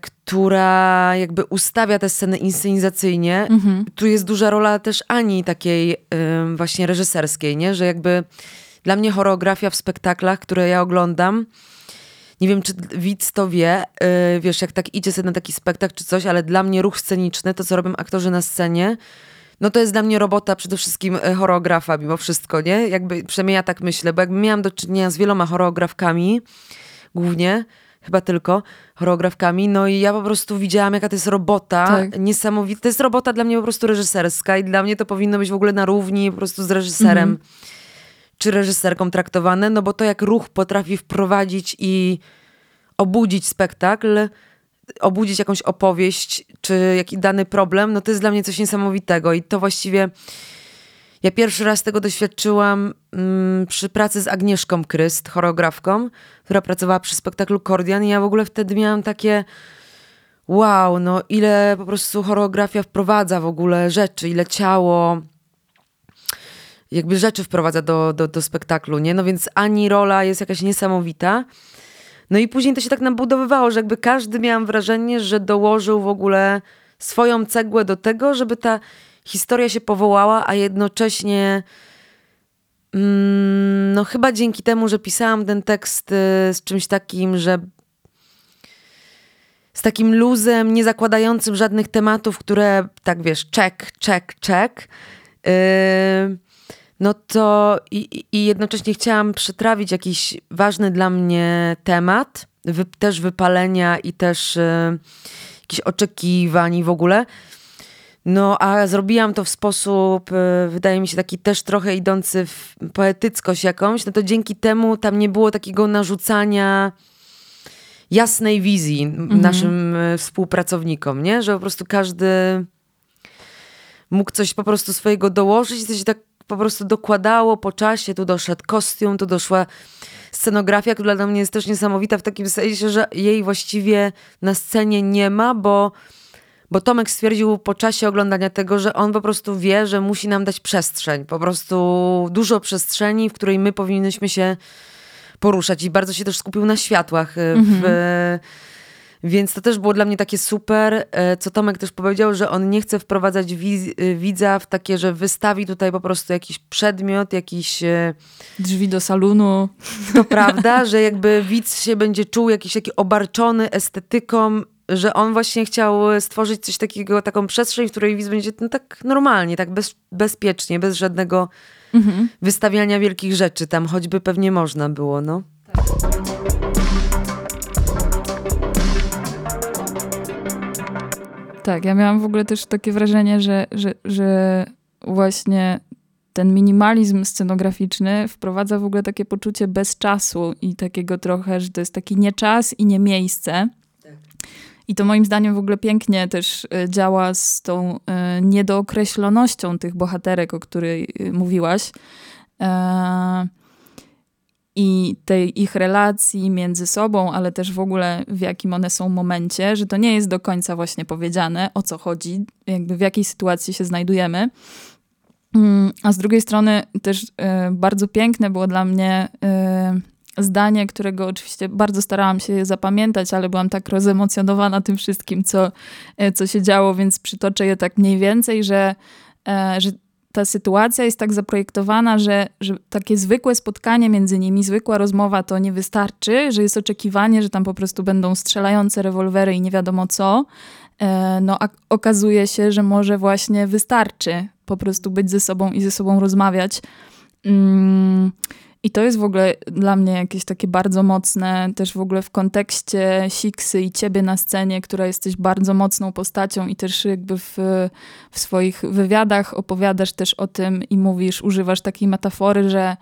B: która jakby ustawia te sceny inscenizacyjnie.
A: Mhm.
B: Tu jest duża rola też Ani takiej ym, właśnie reżyserskiej, nie? Że jakby dla mnie choreografia w spektaklach, które ja oglądam, nie wiem, czy widz to wie, yy, wiesz, jak tak idzie sobie na taki spektakl czy coś, ale dla mnie ruch sceniczny, to co robią aktorzy na scenie, no to jest dla mnie robota przede wszystkim e, choreografa mimo wszystko, nie? Jakby, przynajmniej ja tak myślę, bo jakby miałam do czynienia z wieloma choreografkami, głównie, chyba tylko choreografkami, no i ja po prostu widziałam, jaka to jest robota,
A: Tak.
B: niesamowita, to jest robota dla mnie po prostu reżyserska i dla mnie to powinno być w ogóle na równi po prostu z reżyserem. Czy reżyserką traktowane, no bo to jak ruch potrafi wprowadzić i obudzić spektakl, obudzić jakąś opowieść, czy jakiś dany problem, no to jest dla mnie coś niesamowitego. I to właściwie ja pierwszy raz tego doświadczyłam mm, przy pracy z Agnieszką Kryst, choreografką, która pracowała przy spektaklu Kordian i ja w ogóle wtedy miałam takie wow, no ile po prostu choreografia wprowadza w ogóle rzeczy, ile ciało, jakby rzeczy wprowadza do, do, do spektaklu, nie? No więc Ani rola jest jakaś niesamowita. No i później to się tak nabudowywało, że jakby każdy miałam wrażenie, że dołożył w ogóle swoją cegłę do tego, żeby ta historia się powołała, a jednocześnie mm, no chyba dzięki temu, że pisałam ten tekst y, z czymś takim, że z takim luzem, nie zakładającym żadnych tematów, które tak wiesz, check, check, check. Yy, no to i, i jednocześnie chciałam przytrawić jakiś ważny dla mnie temat, wy, też wypalenia i też yy, jakichś oczekiwań i w ogóle. No, a zrobiłam to w sposób, yy, wydaje mi się, taki też trochę idący w poetyckość jakąś, no to dzięki temu tam nie było takiego narzucania jasnej wizji naszym y, współpracownikom, nie? Że po prostu każdy mógł coś po prostu swojego dołożyć, to się tak po prostu dokładało po czasie, tu doszedł kostium, tu doszła scenografia, która dla mnie jest też niesamowita w takim sensie, że jej właściwie na scenie nie ma, bo, bo Tomek stwierdził po czasie oglądania tego, że on po prostu wie, że musi nam dać przestrzeń, po prostu dużo przestrzeni, w której my powinnyśmy się poruszać i bardzo się też skupił na światłach. y, W, Więc to też było dla mnie takie super, e, co Tomek też powiedział, że on nie chce wprowadzać y, widza w takie, że wystawi tutaj po prostu jakiś przedmiot, jakiś,
A: Drzwi do salonu.
B: to prawda, że jakby widz się będzie czuł jakiś taki obarczony estetyką, że on właśnie chciał stworzyć coś takiego, taką przestrzeń, w której widz będzie no, tak normalnie, tak bez, bezpiecznie, bez żadnego wystawiania wielkich rzeczy tam, choćby pewnie można było, no.
A: Tak, ja miałam w ogóle też takie wrażenie, że, że, że właśnie ten minimalizm scenograficzny wprowadza w ogóle takie poczucie bez czasu i takiego trochę, że to jest taki nie czas i nie miejsce. I to moim zdaniem w ogóle pięknie też e, działa z tą e, niedookreślonością tych bohaterek, o której e, mówiłaś. I tej ich relacji między sobą, ale też w ogóle w jakim one są momencie, że to nie jest do końca właśnie powiedziane, o co chodzi, jakby w jakiej sytuacji się znajdujemy. Mm, a z drugiej strony też bardzo piękne było dla mnie zdanie, którego oczywiście bardzo starałam się zapamiętać, ale byłam tak rozemocjonowana tym wszystkim, co, e, co się działo, więc przytoczę je tak mniej więcej, że, e, że ta sytuacja jest tak zaprojektowana, że, że takie zwykłe spotkanie między nimi, zwykła rozmowa to nie wystarczy, że jest oczekiwanie, że tam po prostu będą strzelające rewolwery i nie wiadomo co. E, no a okazuje się, że może właśnie wystarczy po prostu być ze sobą i ze sobą rozmawiać. Mm. I to jest w ogóle dla mnie jakieś takie bardzo mocne, też w ogóle w kontekście Siksy i ciebie na scenie, która jesteś bardzo mocną postacią i też jakby w, w swoich wywiadach opowiadasz też o tym i mówisz, używasz takiej metafory, że,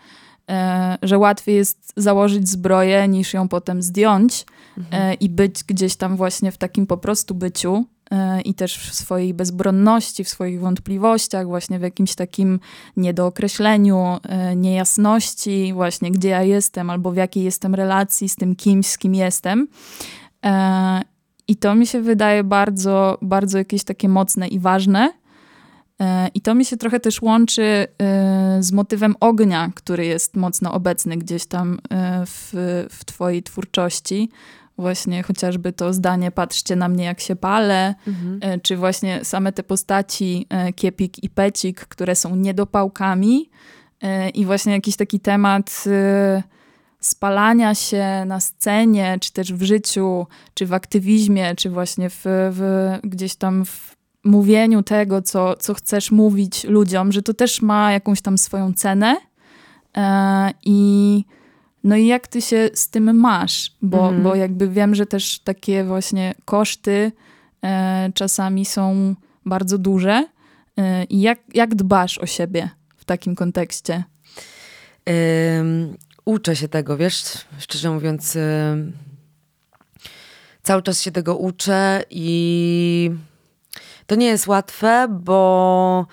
A: e, że łatwiej jest założyć zbroję niż ją potem zdjąć mhm. e, i być gdzieś tam właśnie w takim po prostu byciu. E, i też w swojej bezbronności, w swoich wątpliwościach, właśnie w jakimś takim niedookreśleniu, e, niejasności, właśnie gdzie ja jestem albo w jakiej jestem relacji z tym kimś, z kim jestem. E, I to mi się wydaje bardzo, bardzo jakieś takie mocne i ważne. I to mi się trochę też łączy z motywem ognia, który jest mocno obecny gdzieś tam w, w Twojej twórczości, właśnie chociażby to zdanie patrzcie na mnie jak się palę, mhm. E, czy właśnie same te postaci e, Kiepik i Pecik, które są niedopałkami e, i właśnie jakiś taki temat spalania się na scenie, czy też w życiu, czy w aktywizmie, czy właśnie w, w gdzieś tam w mówieniu tego, co, co chcesz mówić ludziom, że to też ma jakąś tam swoją cenę i no i jak ty się z tym masz? Bo, mhm. bo jakby wiem, że też takie właśnie koszty e, czasami są bardzo duże. E, I jak, jak dbasz o siebie w takim kontekście?
B: Um, uczę się tego, wiesz, szczerze mówiąc, um, cały czas się tego uczę i to nie jest łatwe, bo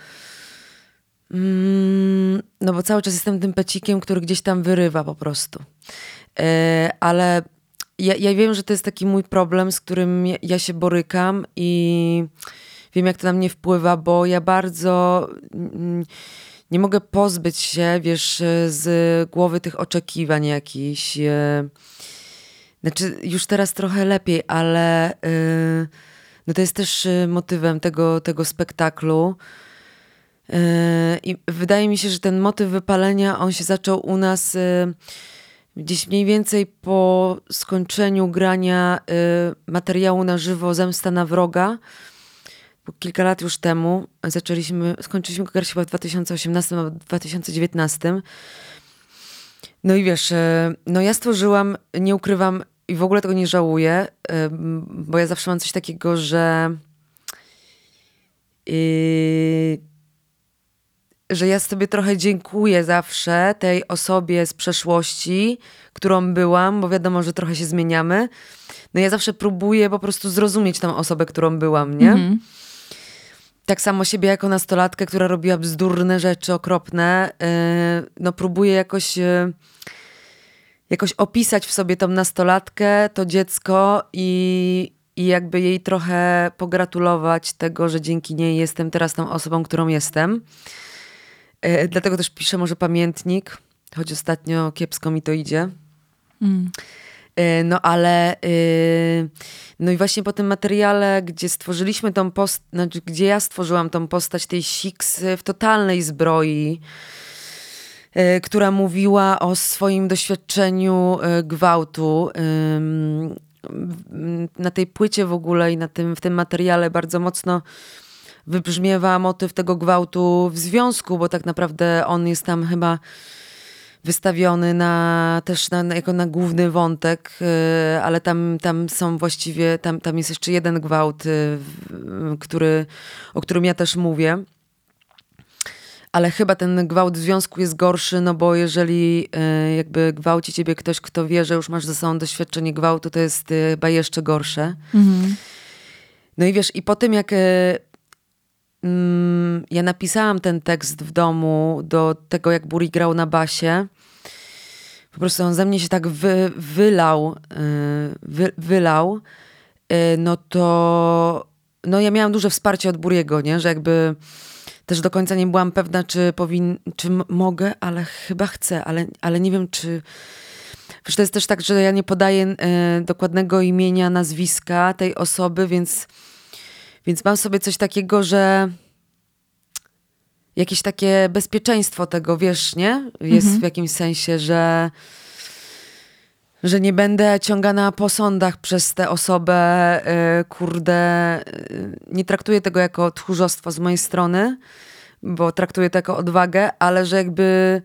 B: Mm, no bo cały czas jestem tym pecikiem, który gdzieś tam wyrywa po prostu. E, ale ja, ja wiem, że to jest taki mój problem, z którym ja, się borykam i wiem, jak to na mnie wpływa, bo ja bardzo mm, nie mogę pozbyć się, wiesz, z głowy tych oczekiwań jakichś. E, znaczy, już teraz trochę lepiej, ale e, no to jest też motywem tego, tego spektaklu Yy, I wydaje mi się, że ten motyw wypalenia, on się zaczął u nas yy, gdzieś mniej więcej po skończeniu grania yy, materiału na żywo Zemsta na wroga. Kilka lat już temu zaczęliśmy, skończyliśmy grać chyba w 2018 albo 2019. No i wiesz, no ja stworzyłam, nie ukrywam i w ogóle tego nie żałuję, bo ja zawsze mam coś takiego, że yy, że ja sobie trochę dziękuję zawsze tej osobie z przeszłości, którą byłam, bo wiadomo, że trochę się zmieniamy. No ja zawsze próbuję po prostu zrozumieć tą osobę, którą byłam, nie? Mhm. Tak samo siebie jako nastolatkę, która robiła bzdurne rzeczy okropne, yy, no próbuję jakoś, yy, jakoś opisać w sobie tą nastolatkę, to dziecko i, i jakby jej trochę pogratulować tego, że dzięki niej jestem teraz tą osobą, którą jestem. E, dlatego też piszę może pamiętnik, choć ostatnio kiepsko mi to idzie. Mm. E, no ale e, no i właśnie po tym materiale, gdzie stworzyliśmy tą postać, znaczy, gdzie ja stworzyłam tą postać tej Six w totalnej zbroi, która mówiła o swoim doświadczeniu gwałtu. Na tej płycie w ogóle i na tym, w tym materiale bardzo mocno wybrzmiewa motyw tego gwałtu w związku, bo tak naprawdę on jest tam chyba wystawiony na, też na, jako na główny wątek, y, ale tam, tam są właściwie, tam, tam jest jeszcze jeden gwałt, y, który, o którym ja też mówię. ale chyba ten gwałt w związku jest gorszy, no bo jeżeli y, jakby gwałci ciebie ktoś, kto wie, że już masz ze sobą doświadczenie gwałtu, to jest chyba jeszcze gorsze. Mhm. No i wiesz, i po tym jak ja napisałam ten tekst w domu do tego, jak Buri grał na basie, po prostu on ze mnie się tak wy, wylał, wy, wylał, no to no ja miałam duże wsparcie od Buriego, nie? że jakby też do końca nie byłam pewna, czy, powin, czy mogę, ale chyba chcę, ale, ale nie wiem, czy. Wiesz, to jest też tak, że ja nie podaję y, dokładnego imienia, nazwiska tej osoby, więc, więc mam sobie coś takiego, że jakieś takie bezpieczeństwo tego, wiesz, nie? Jest mhm. w jakimś sensie, że że nie będę ciągana po sądach przez tę osobę, yy, kurde, yy, nie traktuję tego jako tchórzostwo z mojej strony, bo traktuję to jako odwagę, ale że jakby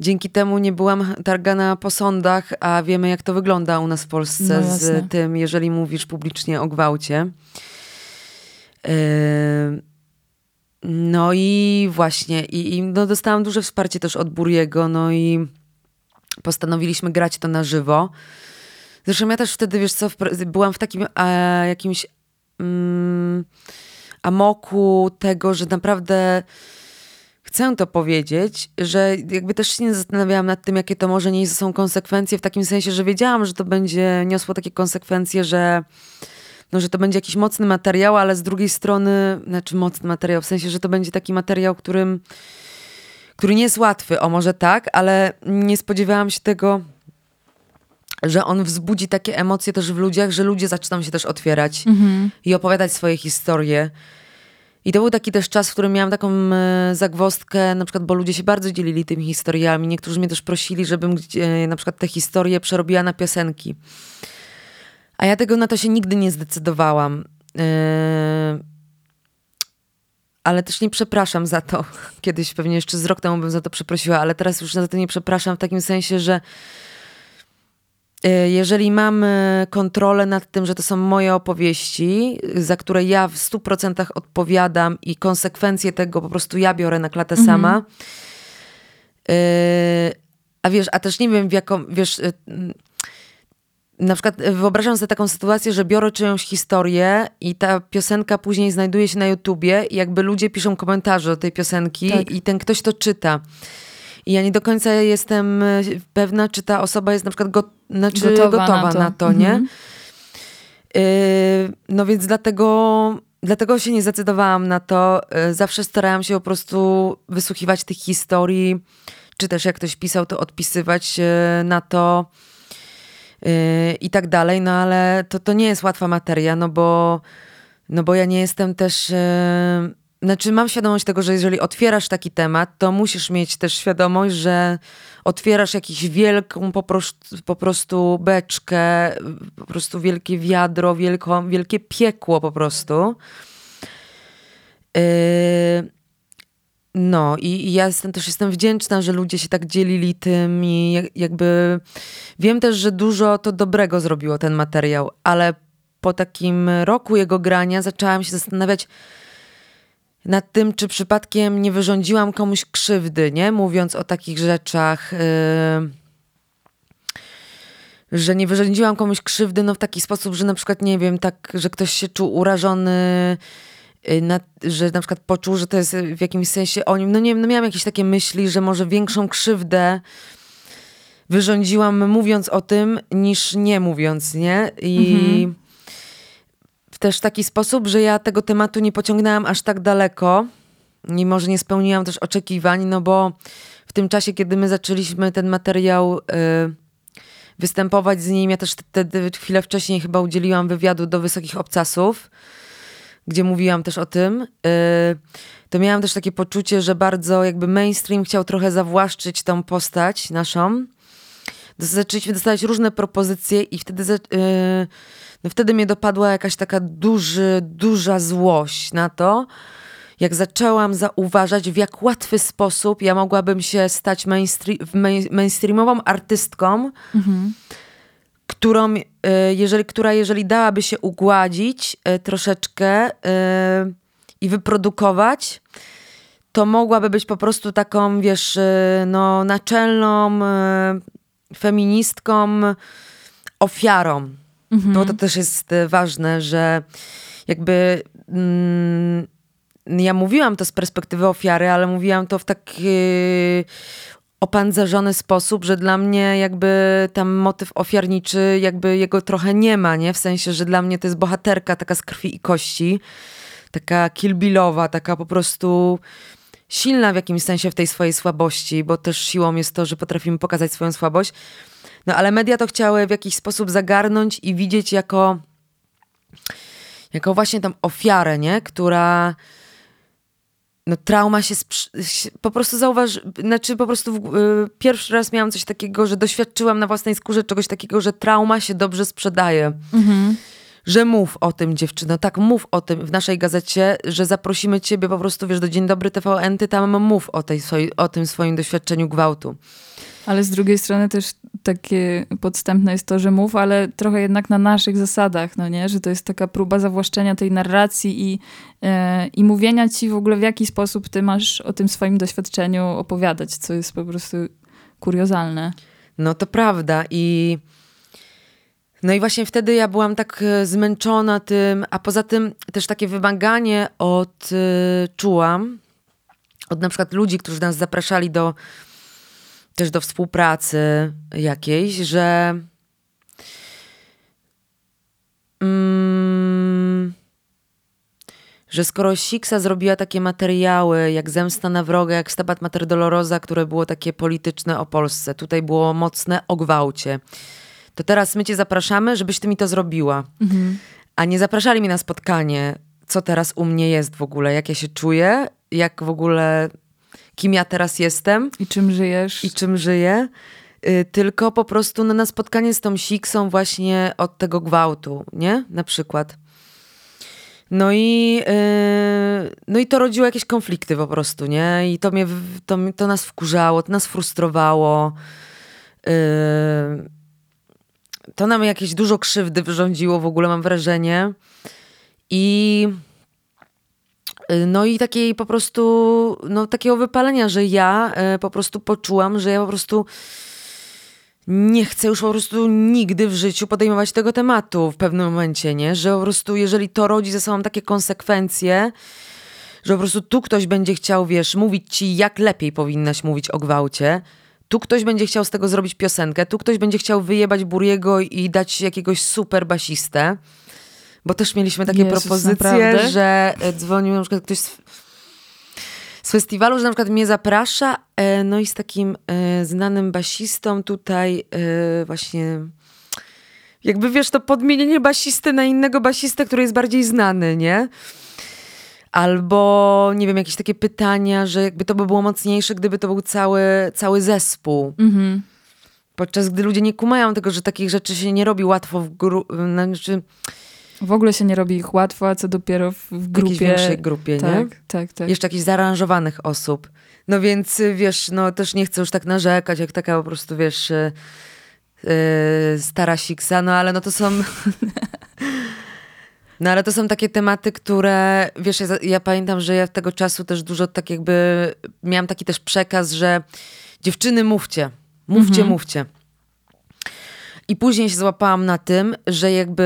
B: dzięki temu nie byłam targana po sądach, a wiemy jak to wygląda u nas w Polsce no z tym, jeżeli mówisz publicznie o gwałcie. No i właśnie, i, i no dostałam duże wsparcie też od Buriego, no i postanowiliśmy grać to na żywo. Zresztą ja też wtedy, wiesz co, byłam w takim e, jakimś mm, amoku tego, że naprawdę chcę to powiedzieć, że jakby też się nie zastanawiałam nad tym, jakie to może nieść są konsekwencje, w takim sensie, że wiedziałam, że to będzie niosło takie konsekwencje, że no, że to będzie jakiś mocny materiał, ale z drugiej strony, znaczy mocny materiał, w sensie, że to będzie taki materiał, którym który nie jest łatwy, o może tak, ale nie spodziewałam się tego, że on wzbudzi takie emocje też w ludziach, że ludzie zaczną się też otwierać mhm. i opowiadać swoje historie. I to był taki też czas, w którym miałam taką e, zagwostkę, na przykład, bo ludzie się bardzo dzielili tymi historiami. Niektórzy mnie też prosili, żebym e, na przykład te historie przerobiła na piosenki. A ja tego na to się nigdy nie zdecydowałam. Yy ale też nie przepraszam za to. Kiedyś pewnie jeszcze z rok temu bym za to przeprosiła, ale teraz już za to nie przepraszam w takim sensie, że e, jeżeli mam e, kontrolę nad tym, że to są moje opowieści, za które ja w 100% odpowiadam i konsekwencje tego po prostu ja biorę na klatę mhm. sama. Yy, a wiesz, a też nie wiem, w jaką, wiesz, na przykład e, wyobrażam sobie taką sytuację, że biorę czyjąś historię i ta piosenka później znajduje się na YouTubie i jakby ludzie piszą komentarze do tej piosenki tak. i ten ktoś to czyta. I ja nie do końca jestem e, pewna, czy ta osoba jest na przykład go, znaczy gotowa, gotowa na to, na to nie? Yy, no więc dlatego, dlatego się nie zdecydowałam na to. Zawsze starałam się po prostu wysłuchiwać tych historii, czy też jak ktoś pisał, to odpisywać na to i tak dalej, no ale to, to nie jest łatwa materia, no bo, no bo ja nie jestem też... Yy, znaczy, mam świadomość tego, że jeżeli otwierasz taki temat, to musisz mieć też świadomość, że otwierasz jakąś wielką po prostu, po prostu beczkę, po prostu wielkie wiadro, wielko, wielkie piekło po prostu. Yy, no i, i ja jestem, też jestem wdzięczna, że ludzie się tak dzielili tym i jakby wiem też, że dużo to dobrego zrobiło ten materiał, ale po takim roku jego grania zaczęłam się zastanawiać nad tym, czy przypadkiem nie wyrządziłam komuś krzywdy, nie? Mówiąc o takich rzeczach. Yy że nie wyrządziłam komuś krzywdy no w taki sposób, że na przykład nie wiem, tak, że ktoś się czuł urażony na, że na przykład poczuł, że to jest w jakimś sensie o nim. No nie wiem, no miałam jakieś takie myśli, że może większą krzywdę wyrządziłam mówiąc o tym, niż nie mówiąc, nie? I mhm. w też taki sposób, że ja tego tematu nie pociągnęłam aż tak daleko i może nie spełniłam też oczekiwań, no bo w tym czasie, kiedy my zaczęliśmy ten materiał y, występować z nim, ja też wtedy chwilę wcześniej chyba udzieliłam wywiadu do Wysokich Obcasów, gdzie mówiłam też o tym, y, to miałam też takie poczucie, że bardzo jakby mainstream chciał trochę zawłaszczyć tą postać naszą. Zaczęliśmy dostawać różne propozycje i wtedy, y, no wtedy mnie dopadła jakaś taka duży, duża złość na to, jak zaczęłam zauważać, w jak łatwy sposób ja mogłabym się stać mainstream, mainstreamową artystką, mhm którą, e, jeżeli, która jeżeli dałaby się ugładzić e, troszeczkę e, i wyprodukować, to mogłaby być po prostu taką, wiesz, no, naczelną feministką, ofiarą. Mhm. Bo to też jest ważne, że jakby mm, ja mówiłam to z perspektywy ofiary, ale mówiłam to w taki opancerzony sposób, że dla mnie jakby tam motyw ofiarniczy, jakby jego trochę nie ma, nie? W sensie, że dla mnie to jest bohaterka taka z krwi i kości, taka kilbilowa, taka po prostu silna w jakimś sensie w tej swojej słabości, bo też siłą jest to, że potrafimy pokazać swoją słabość. No ale media to chciały w jakiś sposób zagarnąć i widzieć jako, jako właśnie tam ofiarę, nie? Która no trauma się, po prostu zauważ, znaczy po prostu w, y, pierwszy raz miałam coś takiego, że doświadczyłam na własnej skórze czegoś takiego, że trauma się dobrze sprzedaje. Mhm. Że mów o tym, dziewczyno, tak, mów o tym w naszej gazecie, że zaprosimy ciebie po prostu, wiesz, do Dzień Dobry TVN, ty tam mów o, tej, o tym swoim doświadczeniu gwałtu.
A: Ale z drugiej strony też takie podstępne jest to, że mów, ale trochę jednak na naszych zasadach, no nie? Że to jest taka próba zawłaszczenia tej narracji i, e, i mówienia ci w ogóle w jaki sposób ty masz o tym swoim doświadczeniu opowiadać, co jest po prostu kuriozalne.
B: No to prawda i... No i właśnie wtedy ja byłam tak e, zmęczona tym, a poza tym też takie wymaganie od, y, czułam, od na przykład ludzi, którzy nas zapraszali do też do współpracy jakiejś, że mm, że skoro Siksa zrobiła takie materiały jak Zemsta na wroga, jak Stabat Mater Dolorosa, które było takie polityczne o Polsce, tutaj było mocne o gwałcie, to teraz my cię zapraszamy, żebyś ty mi to zrobiła. Mhm. A nie zapraszali mnie na spotkanie, co teraz u mnie jest w ogóle, jak ja się czuję, jak w ogóle kim ja teraz jestem.
A: I czym żyjesz.
B: I czym żyję. Y, tylko po prostu no, na spotkanie z tą siksą właśnie od tego gwałtu, nie? Na przykład. No i, yy, no i to rodziło jakieś konflikty po prostu, nie? I to, mnie, to, to nas wkurzało, to nas frustrowało. Yy, to nam jakieś dużo krzywdy wyrządziło w ogóle, mam wrażenie. I no i takiej po prostu, no takiego wypalenia, że ja y, po prostu poczułam, że ja po prostu nie chcę już po prostu nigdy w życiu podejmować tego tematu w pewnym momencie, nie? Że po prostu jeżeli to rodzi ze sobą takie konsekwencje, że po prostu tu ktoś będzie chciał, wiesz, mówić ci, jak lepiej powinnaś mówić o gwałcie, tu ktoś będzie chciał z tego zrobić piosenkę, tu ktoś będzie chciał wyjebać Buriego i dać jakiegoś super basistę, bo też mieliśmy takie Jezus, propozycje, naprawdę? że e, dzwonił na przykład ktoś z, z festiwalu, że na przykład mnie zaprasza, e, no i z takim e, znanym basistą tutaj właśnie jakby wiesz, to podmienienie basisty na innego basistę, który jest bardziej znany, nie? Albo, nie wiem, jakieś takie pytania, że jakby to by było mocniejsze, gdyby to był cały, cały zespół. Mhm. Podczas gdy ludzie nie kumają tego, że takich rzeczy się nie robi łatwo w grupie. Znaczy,
A: w ogóle się nie robi ich łatwo, a co dopiero w, w grupie. W
B: większej grupie,
A: tak,
B: nie?
A: Tak, tak.
B: Jeszcze jakichś zaaranżowanych osób. No więc, wiesz, no też nie chcę już tak narzekać, jak taka po prostu, wiesz, yy, stara siksa, no ale no to są... No ale to są takie tematy, które, wiesz, ja, ja, pamiętam, że ja tego czasu też dużo tak jakby, miałam taki też przekaz, że dziewczyny mówcie, mówcie, mhm. mówcie. I później się złapałam na tym, że jakby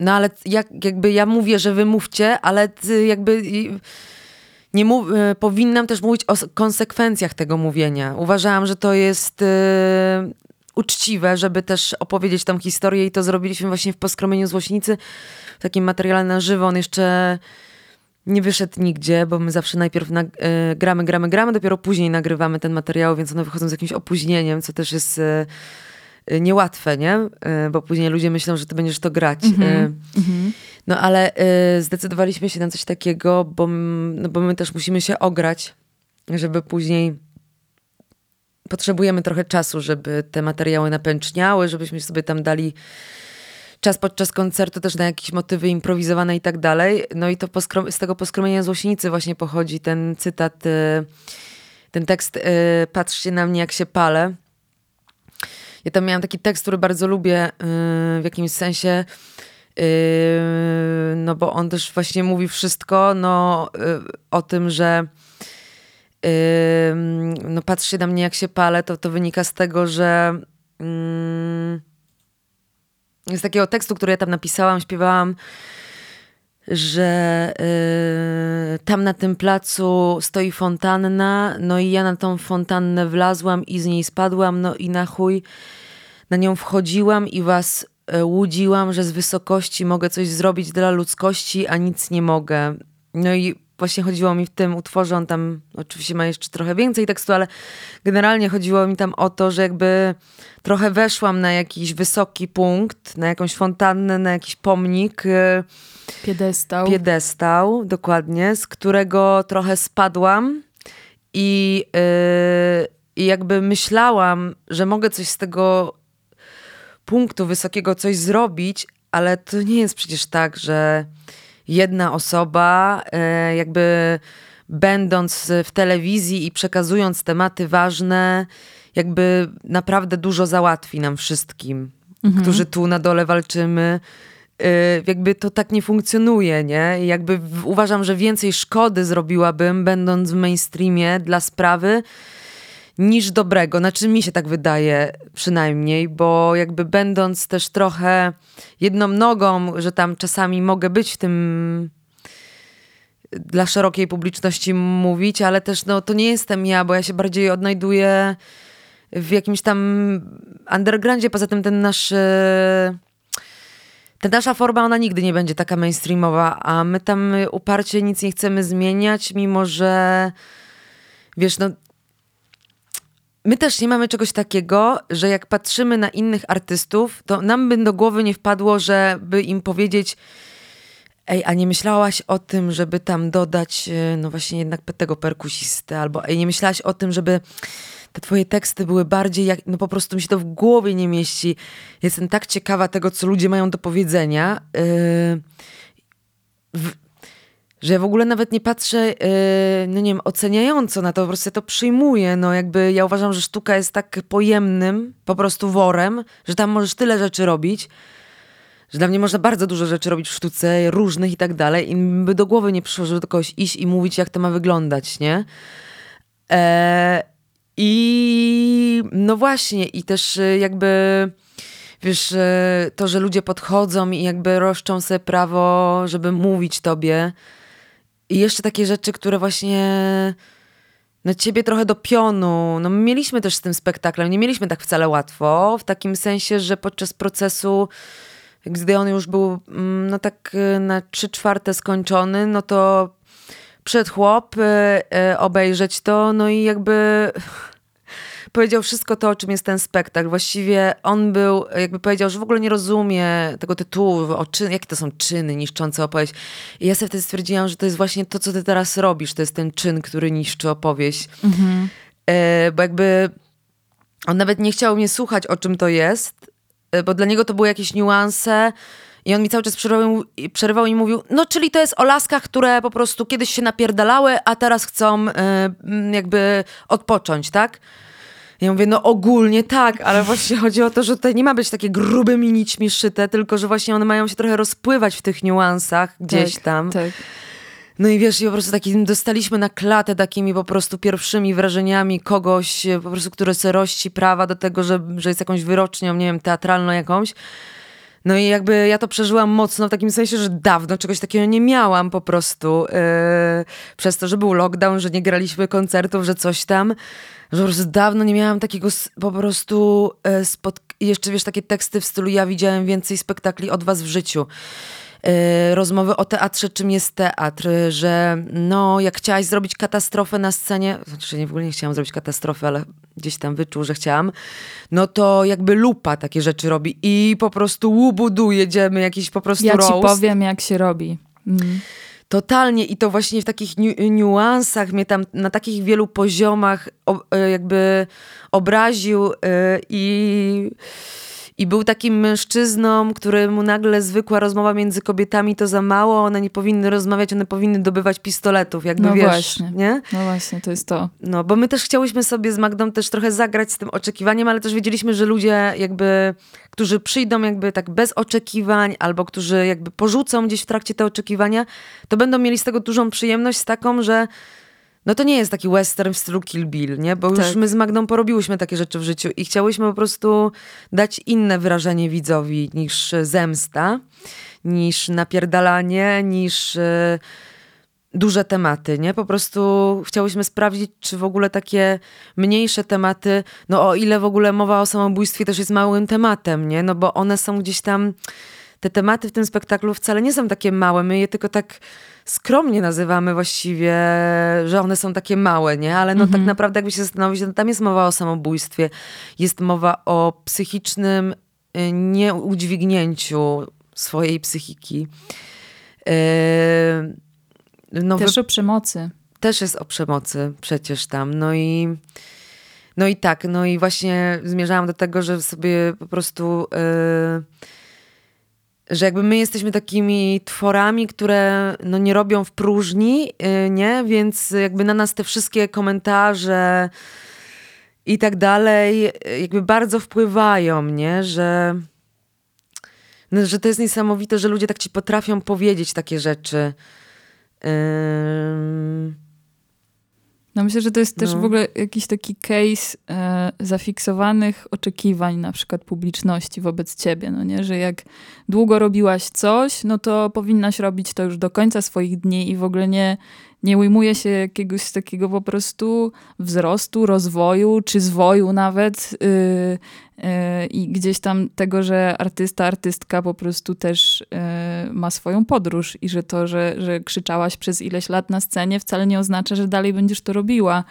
B: no ale jak, jakby ja mówię, że wy mówcie, ale jakby nie mów, e, powinnam też mówić o konsekwencjach tego mówienia. Uważałam, że to jest y, uczciwe, żeby też opowiedzieć tą historię i to zrobiliśmy właśnie w Poskromieniu Złośnicy, w takim materiale na żywo. On jeszcze nie wyszedł nigdzie, bo my zawsze najpierw y, gramy, gramy, gramy, dopiero później nagrywamy ten materiał, więc one wychodzą z jakimś opóźnieniem, co też jest... niełatwe, nie? Y, bo później ludzie myślą, że ty będziesz to grać. Mm -hmm. No ale zdecydowaliśmy się na coś takiego, bo, no, bo my też musimy się ograć, żeby później potrzebujemy trochę czasu, żeby te materiały napęczniały, żebyśmy sobie tam dali czas podczas koncertu też na jakieś motywy improwizowane i tak dalej. No i to z tego poskromienia złośnicy właśnie pochodzi ten cytat, ten tekst Patrzcie na mnie jak się palę ja tam miałam taki tekst, który bardzo lubię yy, w jakimś sensie, yy, no bo on też właśnie mówi wszystko no, yy, o tym, że no patrzcie na mnie jak się palę, to to wynika z tego, że z takiego tekstu, który ja tam napisałam, śpiewałam, że tam na tym placu stoi fontanna, no i ja na tą fontannę wlazłam i z niej spadłam, no i na chuj na nią wchodziłam i was yy, łudziłam, że z wysokości mogę coś zrobić dla ludzkości, a nic nie mogę. No i właśnie chodziło mi w tym utworze, on tam oczywiście ma jeszcze trochę więcej tekstu, ale generalnie chodziło mi tam o to, że jakby trochę weszłam na jakiś wysoki punkt, na jakąś fontannę, na jakiś pomnik. Y,
A: piedestał.
B: Piedestał, dokładnie, z którego trochę spadłam i, yy, i jakby myślałam, że mogę coś z tego punktu wysokiego coś zrobić, ale to nie jest przecież tak, że jedna osoba, e, jakby będąc w telewizji i przekazując tematy ważne, jakby naprawdę dużo załatwi nam wszystkim, mhm. którzy tu na dole walczymy. E, jakby to tak nie funkcjonuje, nie? Jakby uważam, że więcej szkody zrobiłabym, będąc w mainstreamie dla sprawy, niż dobrego. Znaczy mi się tak wydaje przynajmniej, bo jakby będąc też trochę jedną nogą, że tam czasami mogę być w tym dla szerokiej publiczności mówić, ale też no, to nie jestem ja, bo ja się bardziej odnajduję w jakimś tam undergroundzie. Poza tym ten nasz... Ta nasza forma, ona nigdy nie będzie taka mainstreamowa, a my tam uparcie nic nie chcemy zmieniać, mimo że wiesz, no My też nie mamy czegoś takiego, że jak patrzymy na innych artystów, to nam by do głowy nie wpadło, żeby im powiedzieć, ej, a nie myślałaś o tym, żeby tam dodać, e, no właśnie jednak tego perkusistę, albo ej, nie myślałaś o tym, żeby te twoje teksty były bardziej jak, no po prostu mi się to w głowie nie mieści. Jestem tak ciekawa tego, co ludzie mają do powiedzenia. Yy, w, że ja w ogóle nawet nie patrzę, yy, no nie wiem, oceniająco na to, po prostu ja to przyjmuję, no jakby ja uważam, że sztuka jest tak pojemnym po prostu worem, że tam możesz tyle rzeczy robić, że dla mnie można bardzo dużo rzeczy robić w sztuce, różnych i tak dalej i by do głowy nie przyszło, żeby do kogoś iść i mówić, jak to ma wyglądać, nie? E, I no właśnie, i też y, jakby wiesz, to, że ludzie podchodzą i jakby roszczą sobie prawo, żeby mówić tobie, i jeszcze takie rzeczy, które właśnie no ciebie trochę do pionu. No my mieliśmy też z tym spektaklem, nie mieliśmy tak wcale łatwo, w takim sensie, że podczas procesu, gdy on już był mm, no tak y, na trzy czwarte skończony, no to przed chłop y, y, obejrzeć to, no i jakby powiedział wszystko to, o czym jest ten spektakl. Właściwie on był, jakby powiedział, że w ogóle nie rozumie tego tytułu, o czyn, jakie to są czyny niszczące opowieść. I ja sobie wtedy stwierdziłam, że to jest właśnie to, co ty teraz robisz. To jest ten czyn, który niszczy opowieść. Mhm. E, bo jakby on nawet nie chciał mnie słuchać, o czym to jest, e, bo dla niego to były jakieś niuanse. I on mi cały czas przerywał, przerywał i mówił, no czyli to jest o laskach, które po prostu kiedyś się napierdalały, a teraz chcą y, jakby odpocząć, tak? Ja mówię, no ogólnie tak, ale właśnie chodzi o to, że tutaj nie ma być takie grubymi nićmi szyte, tylko że właśnie one mają się trochę rozpływać w tych niuansach gdzieś tak, tam. Tak. No i wiesz, i po prostu taki dostaliśmy na klatę takimi po prostu pierwszymi wrażeniami kogoś, po prostu, który se rości prawa do tego, że, że jest jakąś wyrocznią, nie wiem, teatralną jakąś. No i jakby ja to przeżyłam mocno w takim sensie, że dawno czegoś takiego nie miałam po prostu. Yy, przez to, że był lockdown, że nie graliśmy koncertów, że coś tam że po prostu dawno nie miałam takiego po prostu e, jeszcze wiesz, takie teksty w stylu ja widziałem więcej spektakli od was w życiu. E, rozmowy o teatrze, czym jest teatr, że no, jak chciałaś zrobić katastrofę na scenie, znaczy nie, w ogóle nie chciałam zrobić katastrofy, ale gdzieś tam wyczuł, że chciałam, no to jakby lupa takie rzeczy robi i po prostu łubudu jedziemy, jakiś po prostu
A: Ja
B: roast.
A: ci powiem, jak się robi. Mm.
B: Totalnie i to właśnie w takich ni niuansach mnie tam na takich wielu poziomach e, jakby obraził e, i i był takim mężczyzną, któremu nagle zwykła rozmowa między kobietami to za mało, one nie powinny rozmawiać, one powinny dobywać pistoletów, jakby
A: no
B: wiesz,
A: właśnie.
B: nie?
A: No właśnie, to jest to.
B: No, bo my też chciałyśmy sobie z Magdą też trochę zagrać z tym oczekiwaniem, ale też wiedzieliśmy, że ludzie jakby, którzy przyjdą jakby tak bez oczekiwań, albo którzy jakby porzucą gdzieś w trakcie te oczekiwania, to będą mieli z tego dużą przyjemność, z taką, że no to nie jest taki western w stylu Kill Bill, nie? Bo już
A: Tak.
B: my z Magdą porobiłyśmy takie rzeczy w życiu i chciałyśmy po prostu dać inne wyrażenie widzowi niż zemsta, niż napierdalanie, niż e, duże tematy, nie? Po prostu chciałyśmy sprawdzić, czy w ogóle takie mniejsze tematy, no o ile w ogóle mowa o samobójstwie też jest małym tematem, nie? No bo one są gdzieś tam, te tematy w tym spektaklu wcale nie są takie małe, my je tylko tak skromnie nazywamy właściwie, że one są takie małe, nie? Ale no tak naprawdę jakby się zastanowić, no tam jest mowa o samobójstwie, jest mowa o psychicznym y, nieudźwignięciu swojej psychiki. Yy, no,
A: Też o przemocy.
B: też jest o przemocy przecież tam. No i, no i tak, no i właśnie zmierzałam do tego, że sobie po prostu, yy, że jakby my jesteśmy takimi tworami, które no nie robią w próżni, yy, nie? Więc jakby na nas te wszystkie komentarze i tak dalej yy, jakby bardzo wpływają, nie? Że, no, że to jest niesamowite, że ludzie tak ci potrafią powiedzieć takie rzeczy. Ym,
A: No myślę, że to jest też
B: No.
A: w ogóle jakiś taki case e, zafiksowanych oczekiwań na przykład publiczności wobec ciebie, no nie? Że jak długo robiłaś coś, no to powinnaś robić to już do końca swoich dni i w ogóle nie, nie ujmuje się jakiegoś takiego po prostu wzrostu, rozwoju, czy zwoju nawet y, i gdzieś tam tego, że artysta, artystka po prostu też y, ma swoją podróż i że to, że, że krzyczałaś przez ileś lat na scenie wcale nie oznacza, że dalej będziesz to robiła.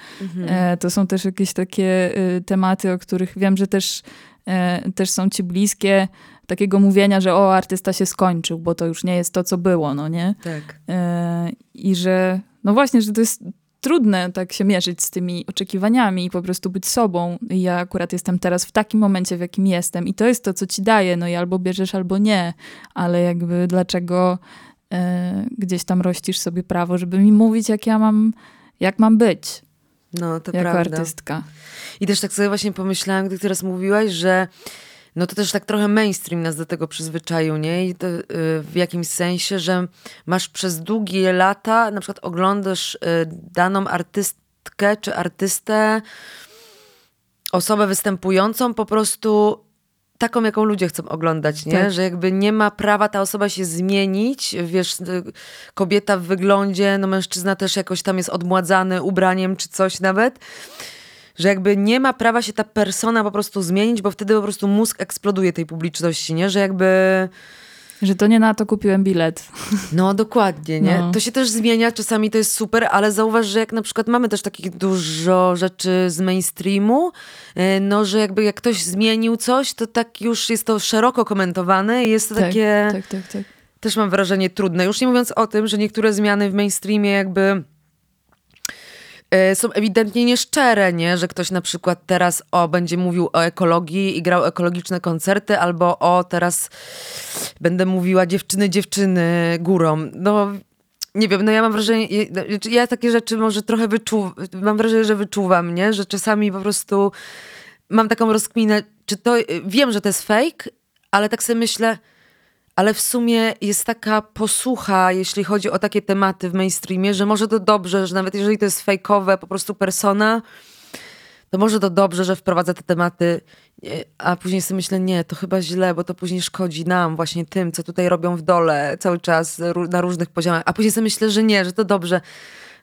A: E, to są też jakieś takie tematy, o których wiem, że też, e, też są ci bliskie, takiego mówienia, że o, artysta się skończył, bo to już nie jest to, co było, no nie?
B: tak.
A: E, I że, no właśnie, że to jest trudne tak się mierzyć z tymi oczekiwaniami i po prostu być sobą. Ja akurat jestem teraz w takim momencie, w jakim jestem i to jest to, co ci daje, no i albo bierzesz, albo nie, ale jakby dlaczego e, gdzieś tam rościsz sobie prawo, żeby mi mówić, jak ja mam, jak mam być
B: No, to
A: jako
B: prawda.
A: artystka.
B: I też tak sobie właśnie pomyślałam, gdy teraz mówiłaś, że no to też tak trochę mainstream nas do tego przyzwyczaił, nie? I to, y, w jakimś sensie, że masz przez długie lata, na przykład oglądasz y, daną artystkę czy artystę, osobę występującą po prostu taką, jaką ludzie chcą oglądać, nie?
A: Tak.
B: Że jakby nie ma prawa ta osoba się zmienić, wiesz, y, kobieta w wyglądzie, no mężczyzna też jakoś tam jest odmładzany ubraniem czy coś nawet, że jakby nie ma prawa się ta persona po prostu zmienić, bo wtedy po prostu mózg eksploduje tej publiczności, nie? Że jakby...
A: Że to nie na to kupiłem bilet.
B: No dokładnie, nie?
A: No.
B: To się też zmienia, czasami to jest super, ale zauważ, że jak na przykład mamy też takich dużo rzeczy z mainstreamu, e, no że jakby jak ktoś zmienił coś, to tak już jest to szeroko komentowane i jest to takie,
A: Tak, tak, tak.
B: też mam wrażenie, trudne. Już nie mówiąc o tym, że niektóre zmiany w mainstreamie jakby są ewidentnie nieszczere, nie? Że ktoś na przykład teraz o, będzie mówił o ekologii i grał ekologiczne koncerty, albo o, teraz będę mówiła dziewczyny, dziewczyny górą. No, nie wiem, no ja mam wrażenie, ja- ja takie rzeczy może trochę wyczuwam, mam wrażenie, że wyczuwam, nie? Że czasami po prostu mam taką rozkminę, czy to, wiem, że to jest fake, ale tak sobie myślę, ale w sumie jest taka posłucha, jeśli chodzi o takie tematy w mainstreamie, że może to dobrze, że nawet jeżeli to jest fejkowe, po prostu persona, to może to dobrze, że wprowadza te tematy, a później sobie myślę, nie, to chyba źle, bo to później szkodzi nam, właśnie tym, co tutaj robią w dole cały czas na różnych poziomach, a później sobie myślę, że nie, że to dobrze.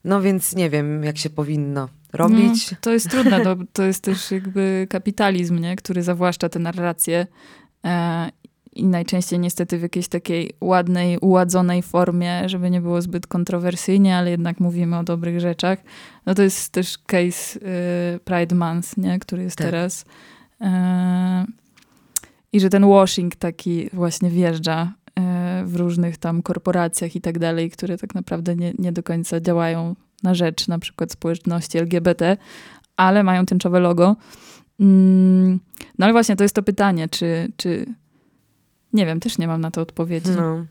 B: No więc nie wiem, jak się powinno robić.
A: No, to jest trudne, to, to jest też jakby kapitalizm, nie? który zawłaszcza tę narrację e, i najczęściej niestety w jakiejś takiej ładnej, uładzonej formie, żeby nie było zbyt kontrowersyjnie, ale jednak mówimy o dobrych rzeczach. No to jest też case e, Pride Month, nie? który jest
B: Tak.
A: teraz. E, I że ten washing taki właśnie wjeżdża e, w różnych tam korporacjach i tak dalej, które tak naprawdę nie, nie do końca działają na rzecz na przykład społeczności LGBT, ale mają tęczowe logo. Mm, No ale właśnie to jest to pytanie, czy, czy nie wiem, też nie mam na to odpowiedzi.
B: No.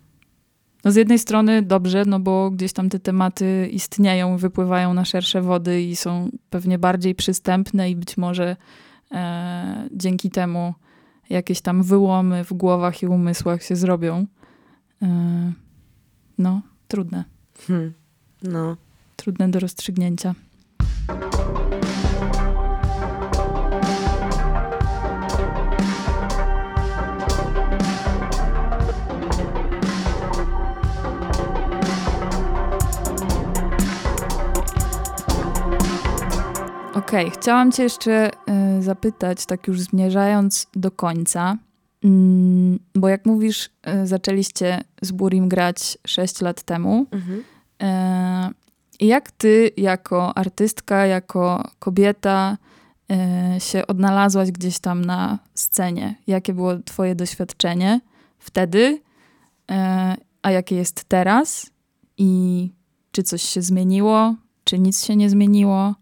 A: No z jednej strony dobrze, no bo gdzieś tam te tematy istnieją, wypływają na szersze wody i są pewnie bardziej przystępne i być może e, dzięki temu jakieś tam wyłomy w głowach i umysłach się zrobią. E, no, trudne.
B: Hmm. No.
A: Trudne do rozstrzygnięcia. Okej, okay, chciałam Cię jeszcze y, zapytać, tak już zmierzając do końca, y, bo jak mówisz, y, zaczęliście z Burim grać 6 lat temu. Mhm. Y, jak Ty, jako artystka, jako kobieta, y, się odnalazłaś gdzieś tam na scenie? Jakie było Twoje doświadczenie wtedy, y, a jakie jest teraz? I czy coś się zmieniło? Czy nic się nie zmieniło?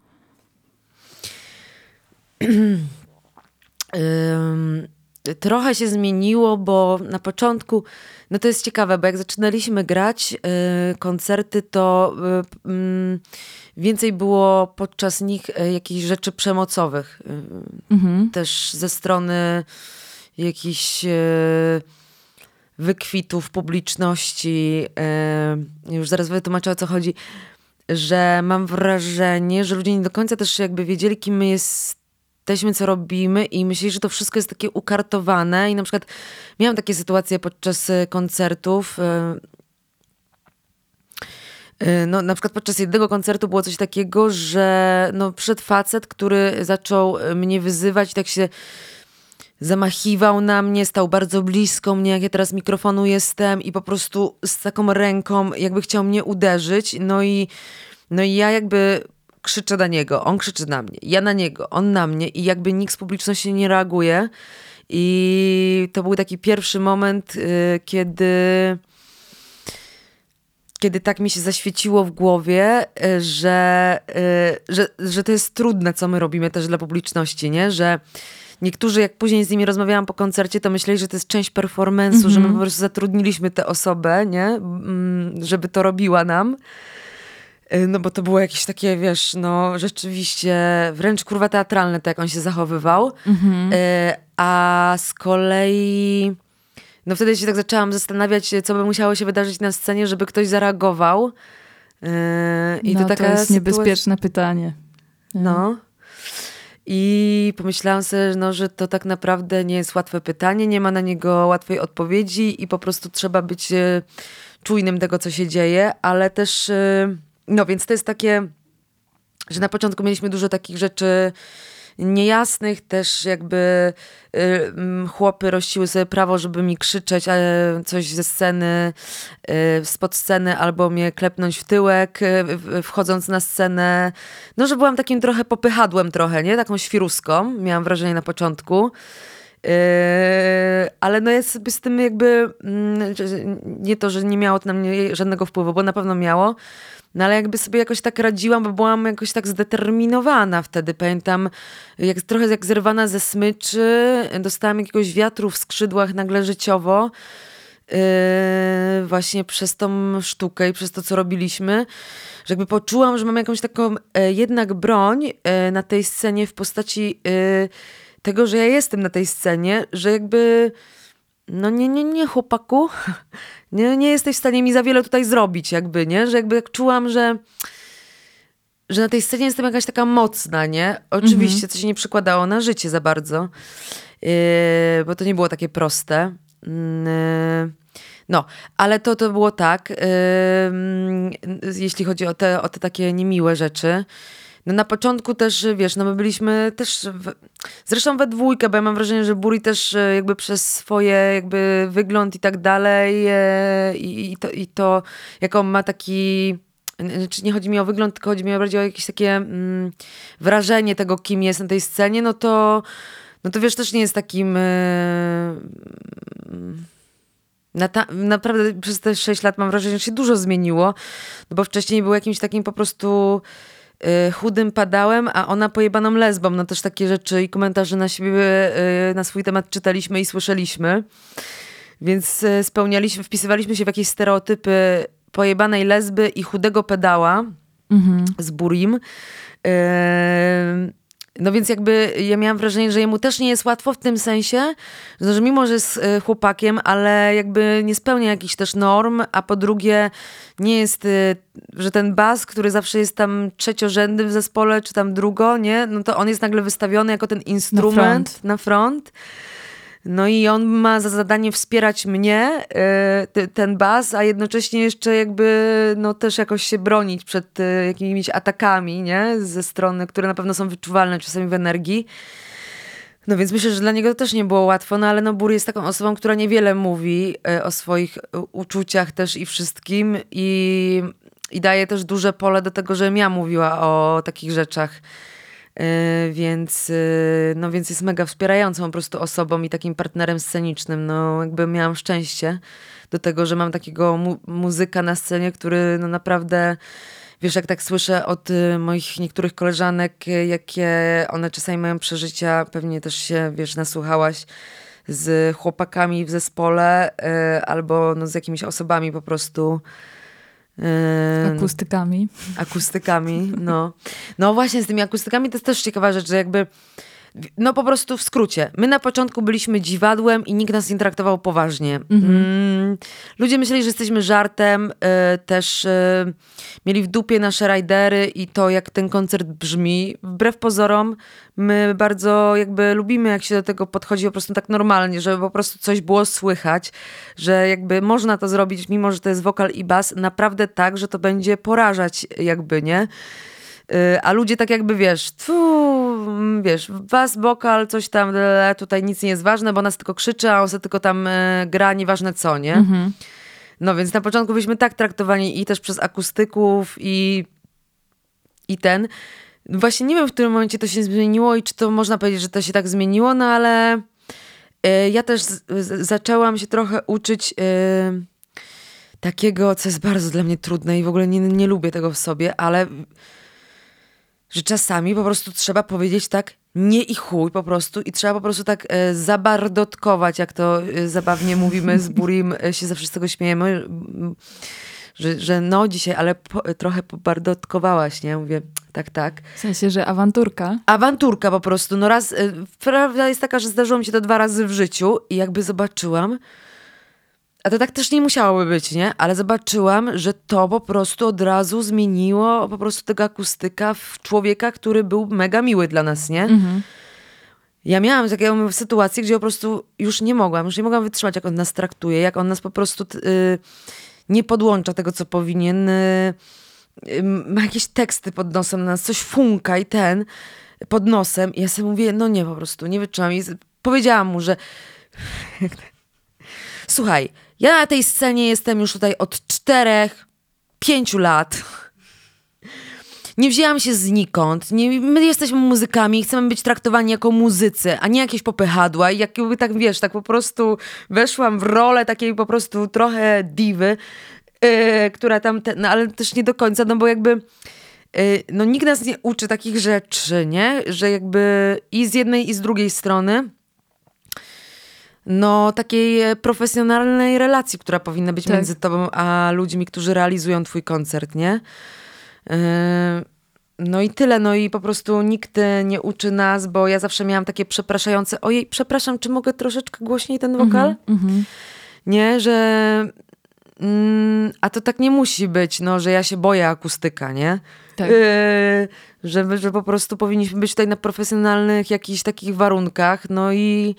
B: Trochę się zmieniło, bo na początku, no to jest ciekawe, bo jak zaczynaliśmy grać y, koncerty, to y, więcej było podczas nich y, jakichś rzeczy przemocowych. Mhm. Też ze strony jakichś wykwitów publiczności. Już zaraz wytłumaczę o co chodzi. Że mam wrażenie, że ludzie nie do końca też jakby wiedzieli, kim my jest jesteśmy, co robimy i myśleli, że to wszystko jest takie ukartowane i na przykład miałam takie sytuacje podczas e, koncertów, e, e, no, na przykład podczas jednego koncertu było coś takiego, że no, przed facet, który zaczął mnie wyzywać, tak się zamachiwał na mnie, stał bardzo blisko mnie, jak ja teraz mikrofonu jestem i po prostu z taką ręką jakby chciał mnie uderzyć. No i, no i ja jakby krzyczę na niego, on krzyczy na mnie, ja na niego, on na mnie i jakby nikt z publiczności nie reaguje. I to był taki pierwszy moment, y, kiedy kiedy tak mi się zaświeciło w głowie, y, że, y, że, że to jest trudne, co my robimy też dla publiczności, nie? Że niektórzy, jak później z nimi rozmawiałam po koncercie, to myśleli, że to jest część performance'u, mm -hmm. że my mhm. po prostu zatrudniliśmy tę osobę, nie? Mm, żeby to robiła nam. Y, no bo to było jakieś takie, wiesz, no rzeczywiście wręcz kurwa teatralne, to jak on się zachowywał. Mhm. Y, a z kolei, no wtedy się tak zaczęłam zastanawiać, co by musiało się wydarzyć na scenie, żeby ktoś zareagował.
A: Y, I no, to, taka to jest niebezpieczne pytanie.
B: No. I pomyślałam sobie, no, że to tak naprawdę nie jest łatwe pytanie, nie ma na niego łatwej odpowiedzi i po prostu trzeba być czujnym tego, co się dzieje, ale też no więc to jest takie, że na początku mieliśmy dużo takich rzeczy niejasnych, też jakby y, chłopy rościły sobie prawo, żeby mi krzyczeć ale coś ze sceny, y, spod sceny, albo mnie klepnąć w tyłek, y, wchodząc na scenę. No, że byłam takim trochę popychadłem trochę, nie? Taką świruską, miałam wrażenie na początku. Ale no jest z tym jakby mm, nie to, że nie miało to na mnie żadnego wpływu, bo na pewno miało, no ale jakby sobie jakoś tak radziłam, bo byłam jakoś tak zdeterminowana wtedy. Pamiętam, jak, trochę jak zerwana ze smyczy, dostałam jakiegoś wiatru w skrzydłach nagle życiowo. Yy, właśnie przez tą sztukę i przez to, co robiliśmy, że jakby poczułam, że mam jakąś taką e, jednak broń e, na tej scenie w postaci e, tego, że ja jestem na tej scenie, że jakby no nie, nie, nie chłopaku, nie, nie jesteś w stanie mi za wiele tutaj zrobić jakby, nie? Że jakby jak czułam, że że na tej scenie jestem jakaś taka mocna, nie? Oczywiście, mhm. co się nie przykładało na życie za bardzo, yy, bo to nie było takie proste. Yy, no, ale to, to było tak, yy, jeśli chodzi o te, o te takie niemiłe rzeczy, no na początku też, wiesz, no my byliśmy też, w, zresztą we dwójkę, bo ja mam wrażenie, że Buri też e, jakby przez swoje jakby wygląd i tak dalej e, i, i, to, i to, jaką ma taki czy nie chodzi mi o wygląd, tylko chodzi mi bardziej o jakieś takie mm, wrażenie tego, kim jest na tej scenie, no to, no to wiesz, też nie jest takim. Na naprawdę przez te 6 lat mam wrażenie, że się dużo zmieniło, no bo wcześniej był jakimś takim po prostu Y, chudym padałem, a ona pojebaną lesbą. No też takie rzeczy i komentarze na siebie, y, na swój temat czytaliśmy i słyszeliśmy. Więc y, spełnialiśmy, wpisywaliśmy się w jakieś stereotypy pojebanej lesby i chudego pedała mhm. z burim. No więc jakby ja miałam wrażenie, że jemu też nie jest łatwo w tym sensie, że mimo, że jest e, chłopakiem, ale jakby nie spełnia jakichś też norm, a po drugie nie jest, e, że ten bas, który zawsze jest tam trzeciorzędny w zespole, czy tam drugo, nie? No to on jest nagle wystawiony jako ten instrument na front. Na front. No i on ma za zadanie wspierać mnie, y, ten bas, a jednocześnie jeszcze jakby no też jakoś się bronić przed y, jakimiś atakami, nie? Ze strony, które na pewno są wyczuwalne czasami w energii. No więc myślę, że dla niego to też nie było łatwo, no ale no Bur jest taką osobą, która niewiele mówi y, o swoich uczuciach też i wszystkim i, i daje też duże pole do tego, żebym ja mówiła o takich rzeczach. Yy, więc, yy, no więc jest mega wspierającą po prostu osobą i takim partnerem scenicznym. No jakby miałam szczęście do tego, że mam takiego mu muzyka na scenie, który no naprawdę wiesz, jak tak słyszę od y, moich niektórych koleżanek, jakie one czasami mają przeżycia, pewnie też się, wiesz, nasłuchałaś z chłopakami w zespole albo no, z jakimiś osobami po prostu
A: Akustykami.
B: Akustykami, no. No właśnie z tymi akustykami to jest też ciekawa rzecz, że jakby no po prostu w skrócie. My na początku byliśmy dziwadłem i nikt nas nie traktował poważnie. Mhm. Mm, ludzie myśleli, że jesteśmy żartem. Y, też y, mieli w dupie nasze ridery i to, jak ten koncert brzmi. Wbrew pozorom, my bardzo jakby lubimy, jak się do tego podchodzi po prostu tak normalnie, żeby po prostu coś było słychać, że jakby można to zrobić, mimo że to jest wokal i bas, naprawdę tak, że to będzie porażać jakby, nie? Y, a ludzie tak jakby, wiesz, tfu, mm, wiesz, was, bokal, coś tam, tutaj nic nie jest ważne, bo nas tylko krzyczy, a on sobie tylko tam y, gra, nieważne co, nie? Mhm. No więc na początku byliśmy tak traktowani i też przez akustyków i, i ten. Właśnie nie wiem, w którym momencie to się zmieniło i czy to można powiedzieć, że to się tak zmieniło, no ale y, ja też z, z, zaczęłam się trochę uczyć takiego, co jest bardzo dla mnie trudne i w ogóle nie, nie lubię tego w sobie, ale że czasami po prostu trzeba powiedzieć tak nie i chuj po prostu i trzeba po prostu tak e, zabardotkować, jak to e, zabawnie mówimy z Burim, e, się zawsze z tego śmiejemy, że, że no dzisiaj, ale po, trochę pobardotkowałaś, nie? Mówię, tak, tak.
A: W sensie, że awanturka?
B: Awanturka po prostu. No raz, e, prawda jest taka, że zdarzyło mi się to dwa razy w życiu i jakby zobaczyłam, a to tak też nie musiałoby być, nie? Ale zobaczyłam, że to po prostu od razu zmieniło po prostu tego akustyka w człowieka, który był mega miły dla nas, nie? Mhm. Ja miałam taką sytuację, gdzie po prostu już nie mogłam, już nie mogłam wytrzymać, jak on nas traktuje, jak on nas po prostu y, nie podłącza tego, co powinien. Y, y, ma jakieś teksty pod nosem na nas, coś funka i ten pod nosem. I ja sobie mówię, no nie, po prostu nie wytrzymam. I powiedziałam mu, że słuchaj, ja na tej scenie jestem już tutaj od czterech, pięciu lat. Nie wzięłam się znikąd. Nie, my jesteśmy muzykami, chcemy być traktowani jako muzycy, a nie jakieś popychadła. I jakby tak, wiesz, tak po prostu weszłam w rolę takiej po prostu trochę diwy, yy, która tam, te, no ale też nie do końca, no bo jakby yy, no nikt nas nie uczy takich rzeczy, nie? Że jakby i z jednej i z drugiej strony no, takiej e, profesjonalnej relacji, która powinna być tak. między tobą a ludźmi, którzy realizują twój koncert, nie? Yy, no i tyle, no i po prostu nikt nie uczy nas, bo ja zawsze miałam takie przepraszające, ojej, przepraszam, czy mogę troszeczkę głośniej ten wokal? Mm -hmm. Nie, że... Mm, a to tak nie musi być, no, że ja się boję akustyka, nie? Tak. Yy, że, że po prostu powinniśmy być tutaj na profesjonalnych jakichś takich warunkach, no i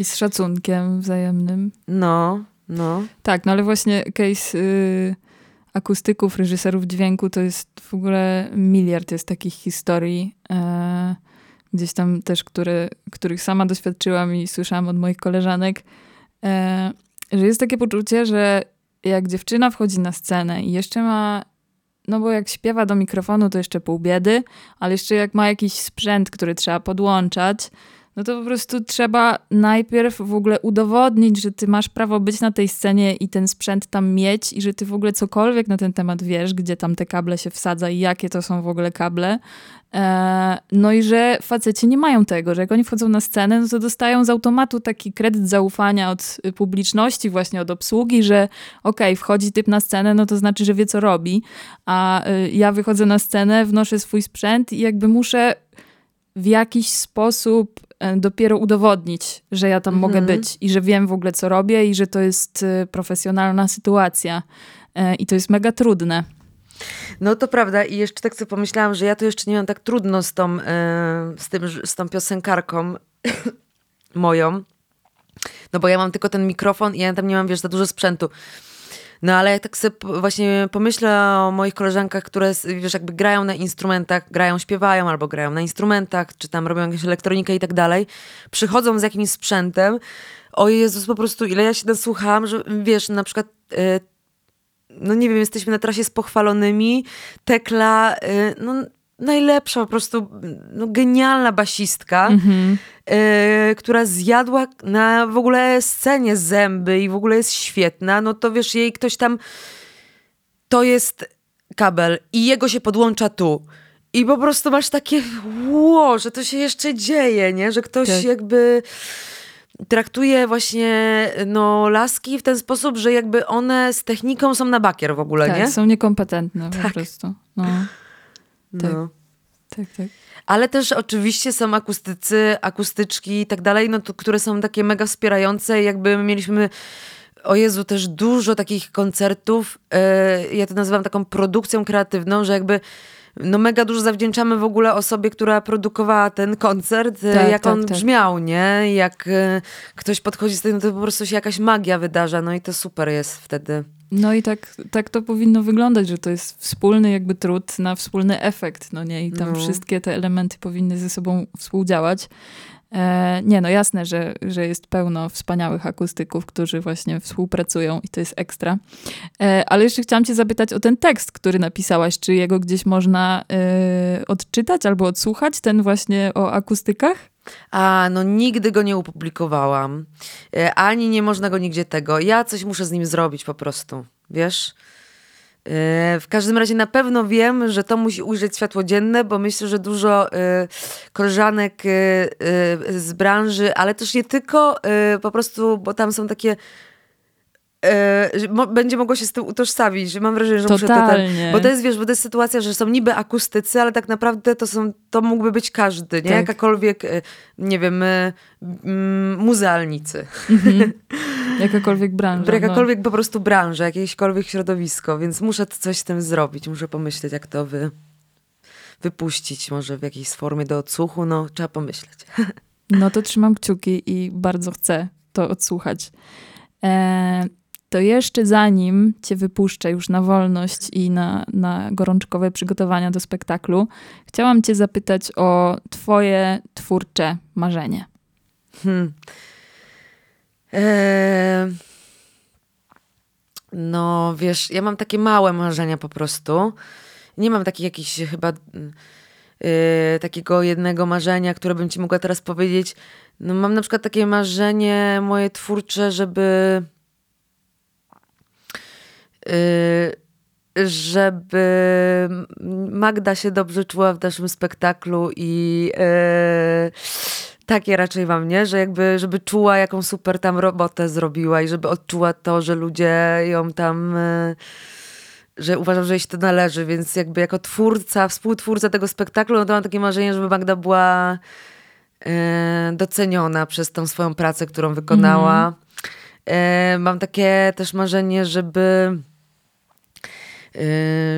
A: i z szacunkiem wzajemnym.
B: No, no.
A: Tak, no ale właśnie case y, akustyków, reżyserów dźwięku to jest w ogóle miliard jest takich historii. E, gdzieś tam też, które, których sama doświadczyłam i słyszałam od moich koleżanek, e, że jest takie poczucie, że jak dziewczyna wchodzi na scenę i jeszcze ma no bo jak śpiewa do mikrofonu, to jeszcze pół biedy, ale jeszcze jak ma jakiś sprzęt, który trzeba podłączać, no to po prostu trzeba najpierw w ogóle udowodnić, że ty masz prawo być na tej scenie i ten sprzęt tam mieć i że ty w ogóle cokolwiek na ten temat wiesz, gdzie tam te kable się wsadza i jakie to są w ogóle kable. E, no i że faceci nie mają tego, że jak oni wchodzą na scenę, no to dostają z automatu taki kredyt zaufania od publiczności, właśnie od obsługi, że okej, okay, wchodzi typ na scenę, no to znaczy, że wie co robi, a y, ja wychodzę na scenę, wnoszę swój sprzęt i jakby muszę w jakiś sposób dopiero udowodnić, że ja tam mhm. mogę być i że wiem w ogóle, co robię i że to jest e, profesjonalna sytuacja. E, I to jest mega trudne.
B: No to prawda i jeszcze tak sobie pomyślałam, że ja to jeszcze nie mam tak trudno z tą, z tym, z tą piosenkarką moją, No bo ja mam tylko ten mikrofon i ja tam nie mam, wiesz, za dużo sprzętu. No ale jak tak sobie właśnie pomyślę o moich koleżankach, które wiesz, jakby grają na instrumentach, grają, śpiewają albo grają na instrumentach, czy tam robią jakąś elektronikę i tak dalej, przychodzą z jakimś sprzętem, o Jezus, po prostu ile ja się nasłuchałam, że wiesz, na przykład y, no nie wiem, jesteśmy na trasie z pochwalonymi, Tekla, y, no najlepsza, po prostu no, genialna basistka, mm-hmm. Y, która zjadła na w ogóle scenie zęby i w ogóle jest świetna, no to wiesz, jej ktoś tam, to jest kabel i jego się podłącza tu. I po prostu masz takie, ło, że to się jeszcze dzieje, nie? Że ktoś tak. jakby traktuje właśnie no, laski w ten sposób, że jakby one z techniką są na bakier w ogóle,
A: tak,
B: nie?
A: są niekompetentne tak. po prostu. No. Tak. No. tak, tak.
B: Ale też oczywiście są akustycy, akustyczki i tak dalej, no to, które są takie mega wspierające. Jakby mieliśmy o Jezu, też dużo takich koncertów. Yy, ja to nazywam taką produkcją kreatywną, że jakby no mega dużo zawdzięczamy w ogóle osobie, która produkowała ten koncert, e, tak, jak tak, on tak. brzmiał, nie? Jak e, ktoś podchodzi z tego, no to po prostu się jakaś magia wydarza, no i to super jest wtedy.
A: No i tak, tak to powinno wyglądać, że to jest wspólny jakby trud na wspólny efekt, no nie? I tam no. wszystkie te elementy powinny ze sobą współdziałać. E, nie, no jasne, że, że jest pełno wspaniałych akustyków, którzy właśnie współpracują i to jest ekstra. E, ale jeszcze chciałam cię zapytać o ten tekst, który napisałaś. Czy jego gdzieś można e, odczytać albo odsłuchać, ten właśnie o akustykach?
B: A, no nigdy go nie opublikowałam. E, ani nie można go nigdzie tego. Ja coś muszę z nim zrobić po prostu, wiesz? W każdym razie na pewno wiem, że to musi ujrzeć światło dzienne, bo myślę, że dużo y, koleżanek z branży, ale też nie tylko, po prostu, bo tam są takie będzie mogło się z tym utożsamić, że mam wrażenie, że
A: Totalnie.
B: muszę to ten, bo to jest, wiesz, bo to jest sytuacja, że są niby akustycy, ale tak naprawdę to są, to mógłby być każdy, nie? Tak. Jakakolwiek, nie wiem, muzealnicy. Mhm.
A: Jakakolwiek branża.
B: Jakakolwiek no. po prostu branża, jakiekolwiek środowisko, więc muszę coś z tym zrobić. Muszę pomyśleć, jak to wy, wypuścić, może w jakiejś formie do odsłuchu, no trzeba pomyśleć.
A: No to trzymam kciuki i bardzo chcę to odsłuchać. To jeszcze zanim cię wypuszczę już na wolność i na, na gorączkowe przygotowania do spektaklu, chciałam cię zapytać o twoje twórcze marzenie. Hmm.
B: Eee, no, wiesz, ja mam takie małe marzenia po prostu. Nie mam takich jakichś chyba yy, takiego jednego marzenia, które bym ci mogła teraz powiedzieć. No, mam na przykład takie marzenie moje twórcze, żeby żeby Magda się dobrze czuła w naszym spektaklu i yy, takie raczej mam, nie? Że jakby, żeby czuła, jaką super tam robotę zrobiła i żeby odczuła to, że ludzie ją tam... E, że uważam, że jej się to należy, więc jakby jako twórca, współtwórca tego spektaklu, no to mam takie marzenie, żeby Magda była doceniona przez tą swoją pracę, którą wykonała. Mm. Mam takie też marzenie, żeby Y,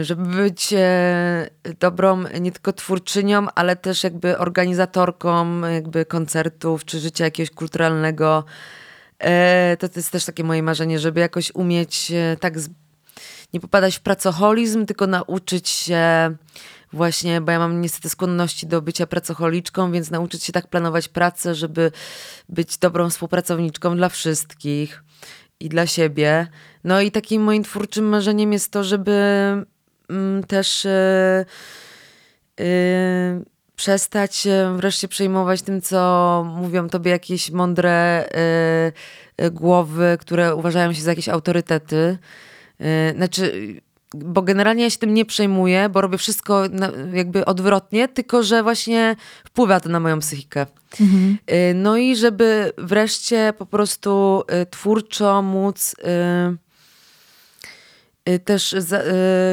B: żeby być e, dobrą nie tylko twórczynią, ale też jakby organizatorką jakby koncertów czy życia jakiegoś kulturalnego. E, to, to jest też takie moje marzenie, żeby jakoś umieć e, tak nie popadać w pracoholizm, tylko nauczyć się właśnie, bo ja mam niestety skłonności do bycia pracocholiczką, więc nauczyć się tak planować pracę, żeby być dobrą współpracowniczką dla wszystkich i dla siebie. No i takim moim twórczym marzeniem jest to, żeby mm, też yy, yy, przestać wreszcie przejmować tym, co mówią tobie jakieś mądre yy, głowy, które uważają się za jakieś autorytety. Znaczy bo generalnie ja się tym nie przejmuję, bo robię wszystko jakby odwrotnie, tylko że właśnie wpływa to na moją psychikę. Mhm. Y, no i żeby wreszcie po prostu y, twórczo móc y, też za,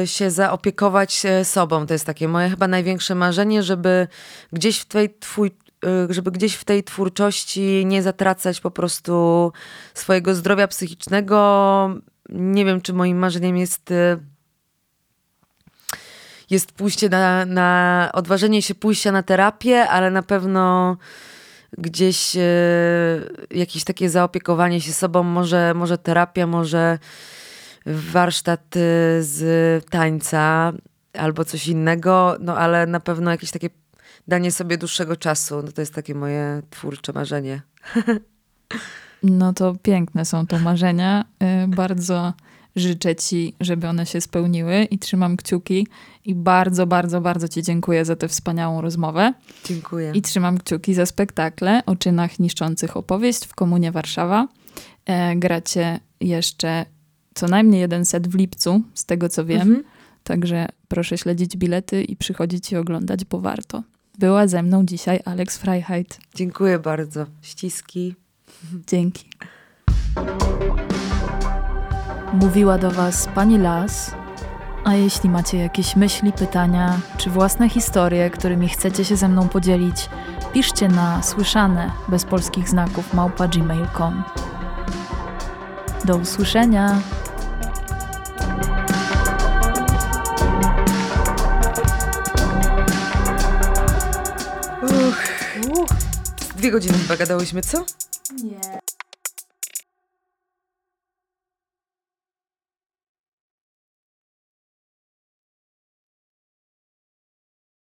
B: się zaopiekować sobą. To jest takie moje chyba największe marzenie, żeby gdzieś w tej twój, żeby gdzieś w tej twórczości nie zatracać po prostu swojego zdrowia psychicznego. Nie wiem, czy moim marzeniem jest jest pójście na, na odważenie się pójścia na terapię, ale na pewno gdzieś e, jakieś takie zaopiekowanie się sobą, może, może terapia, może warsztat e, z tańca albo coś innego, no ale na pewno jakieś takie danie sobie dłuższego czasu. No to jest takie moje twórcze marzenie.
A: No to piękne są to marzenia. Y, bardzo życzę Ci, żeby one się spełniły i trzymam kciuki. I bardzo, bardzo, bardzo Ci dziękuję za tę wspaniałą rozmowę.
B: Dziękuję.
A: I trzymam kciuki za spektakle o czynach niszczących opowieść w Komunie Warszawa. E, gracie jeszcze co najmniej jeden set w lipcu, z tego co wiem. Mhm. Także proszę śledzić bilety i przychodzić i oglądać, bo warto. Była ze mną dzisiaj Alex Freiheit.
B: Dziękuję bardzo. Ściski.
A: Dzięki. Mówiła do Was pani Las. A jeśli macie jakieś myśli, pytania czy własne historie, którymi chcecie się ze mną podzielić, piszcie na słyszane bez polskich znaków małpa gmail.com. Do usłyszenia!
B: Dwie godziny chyba gadałyśmy, co?
A: Nie.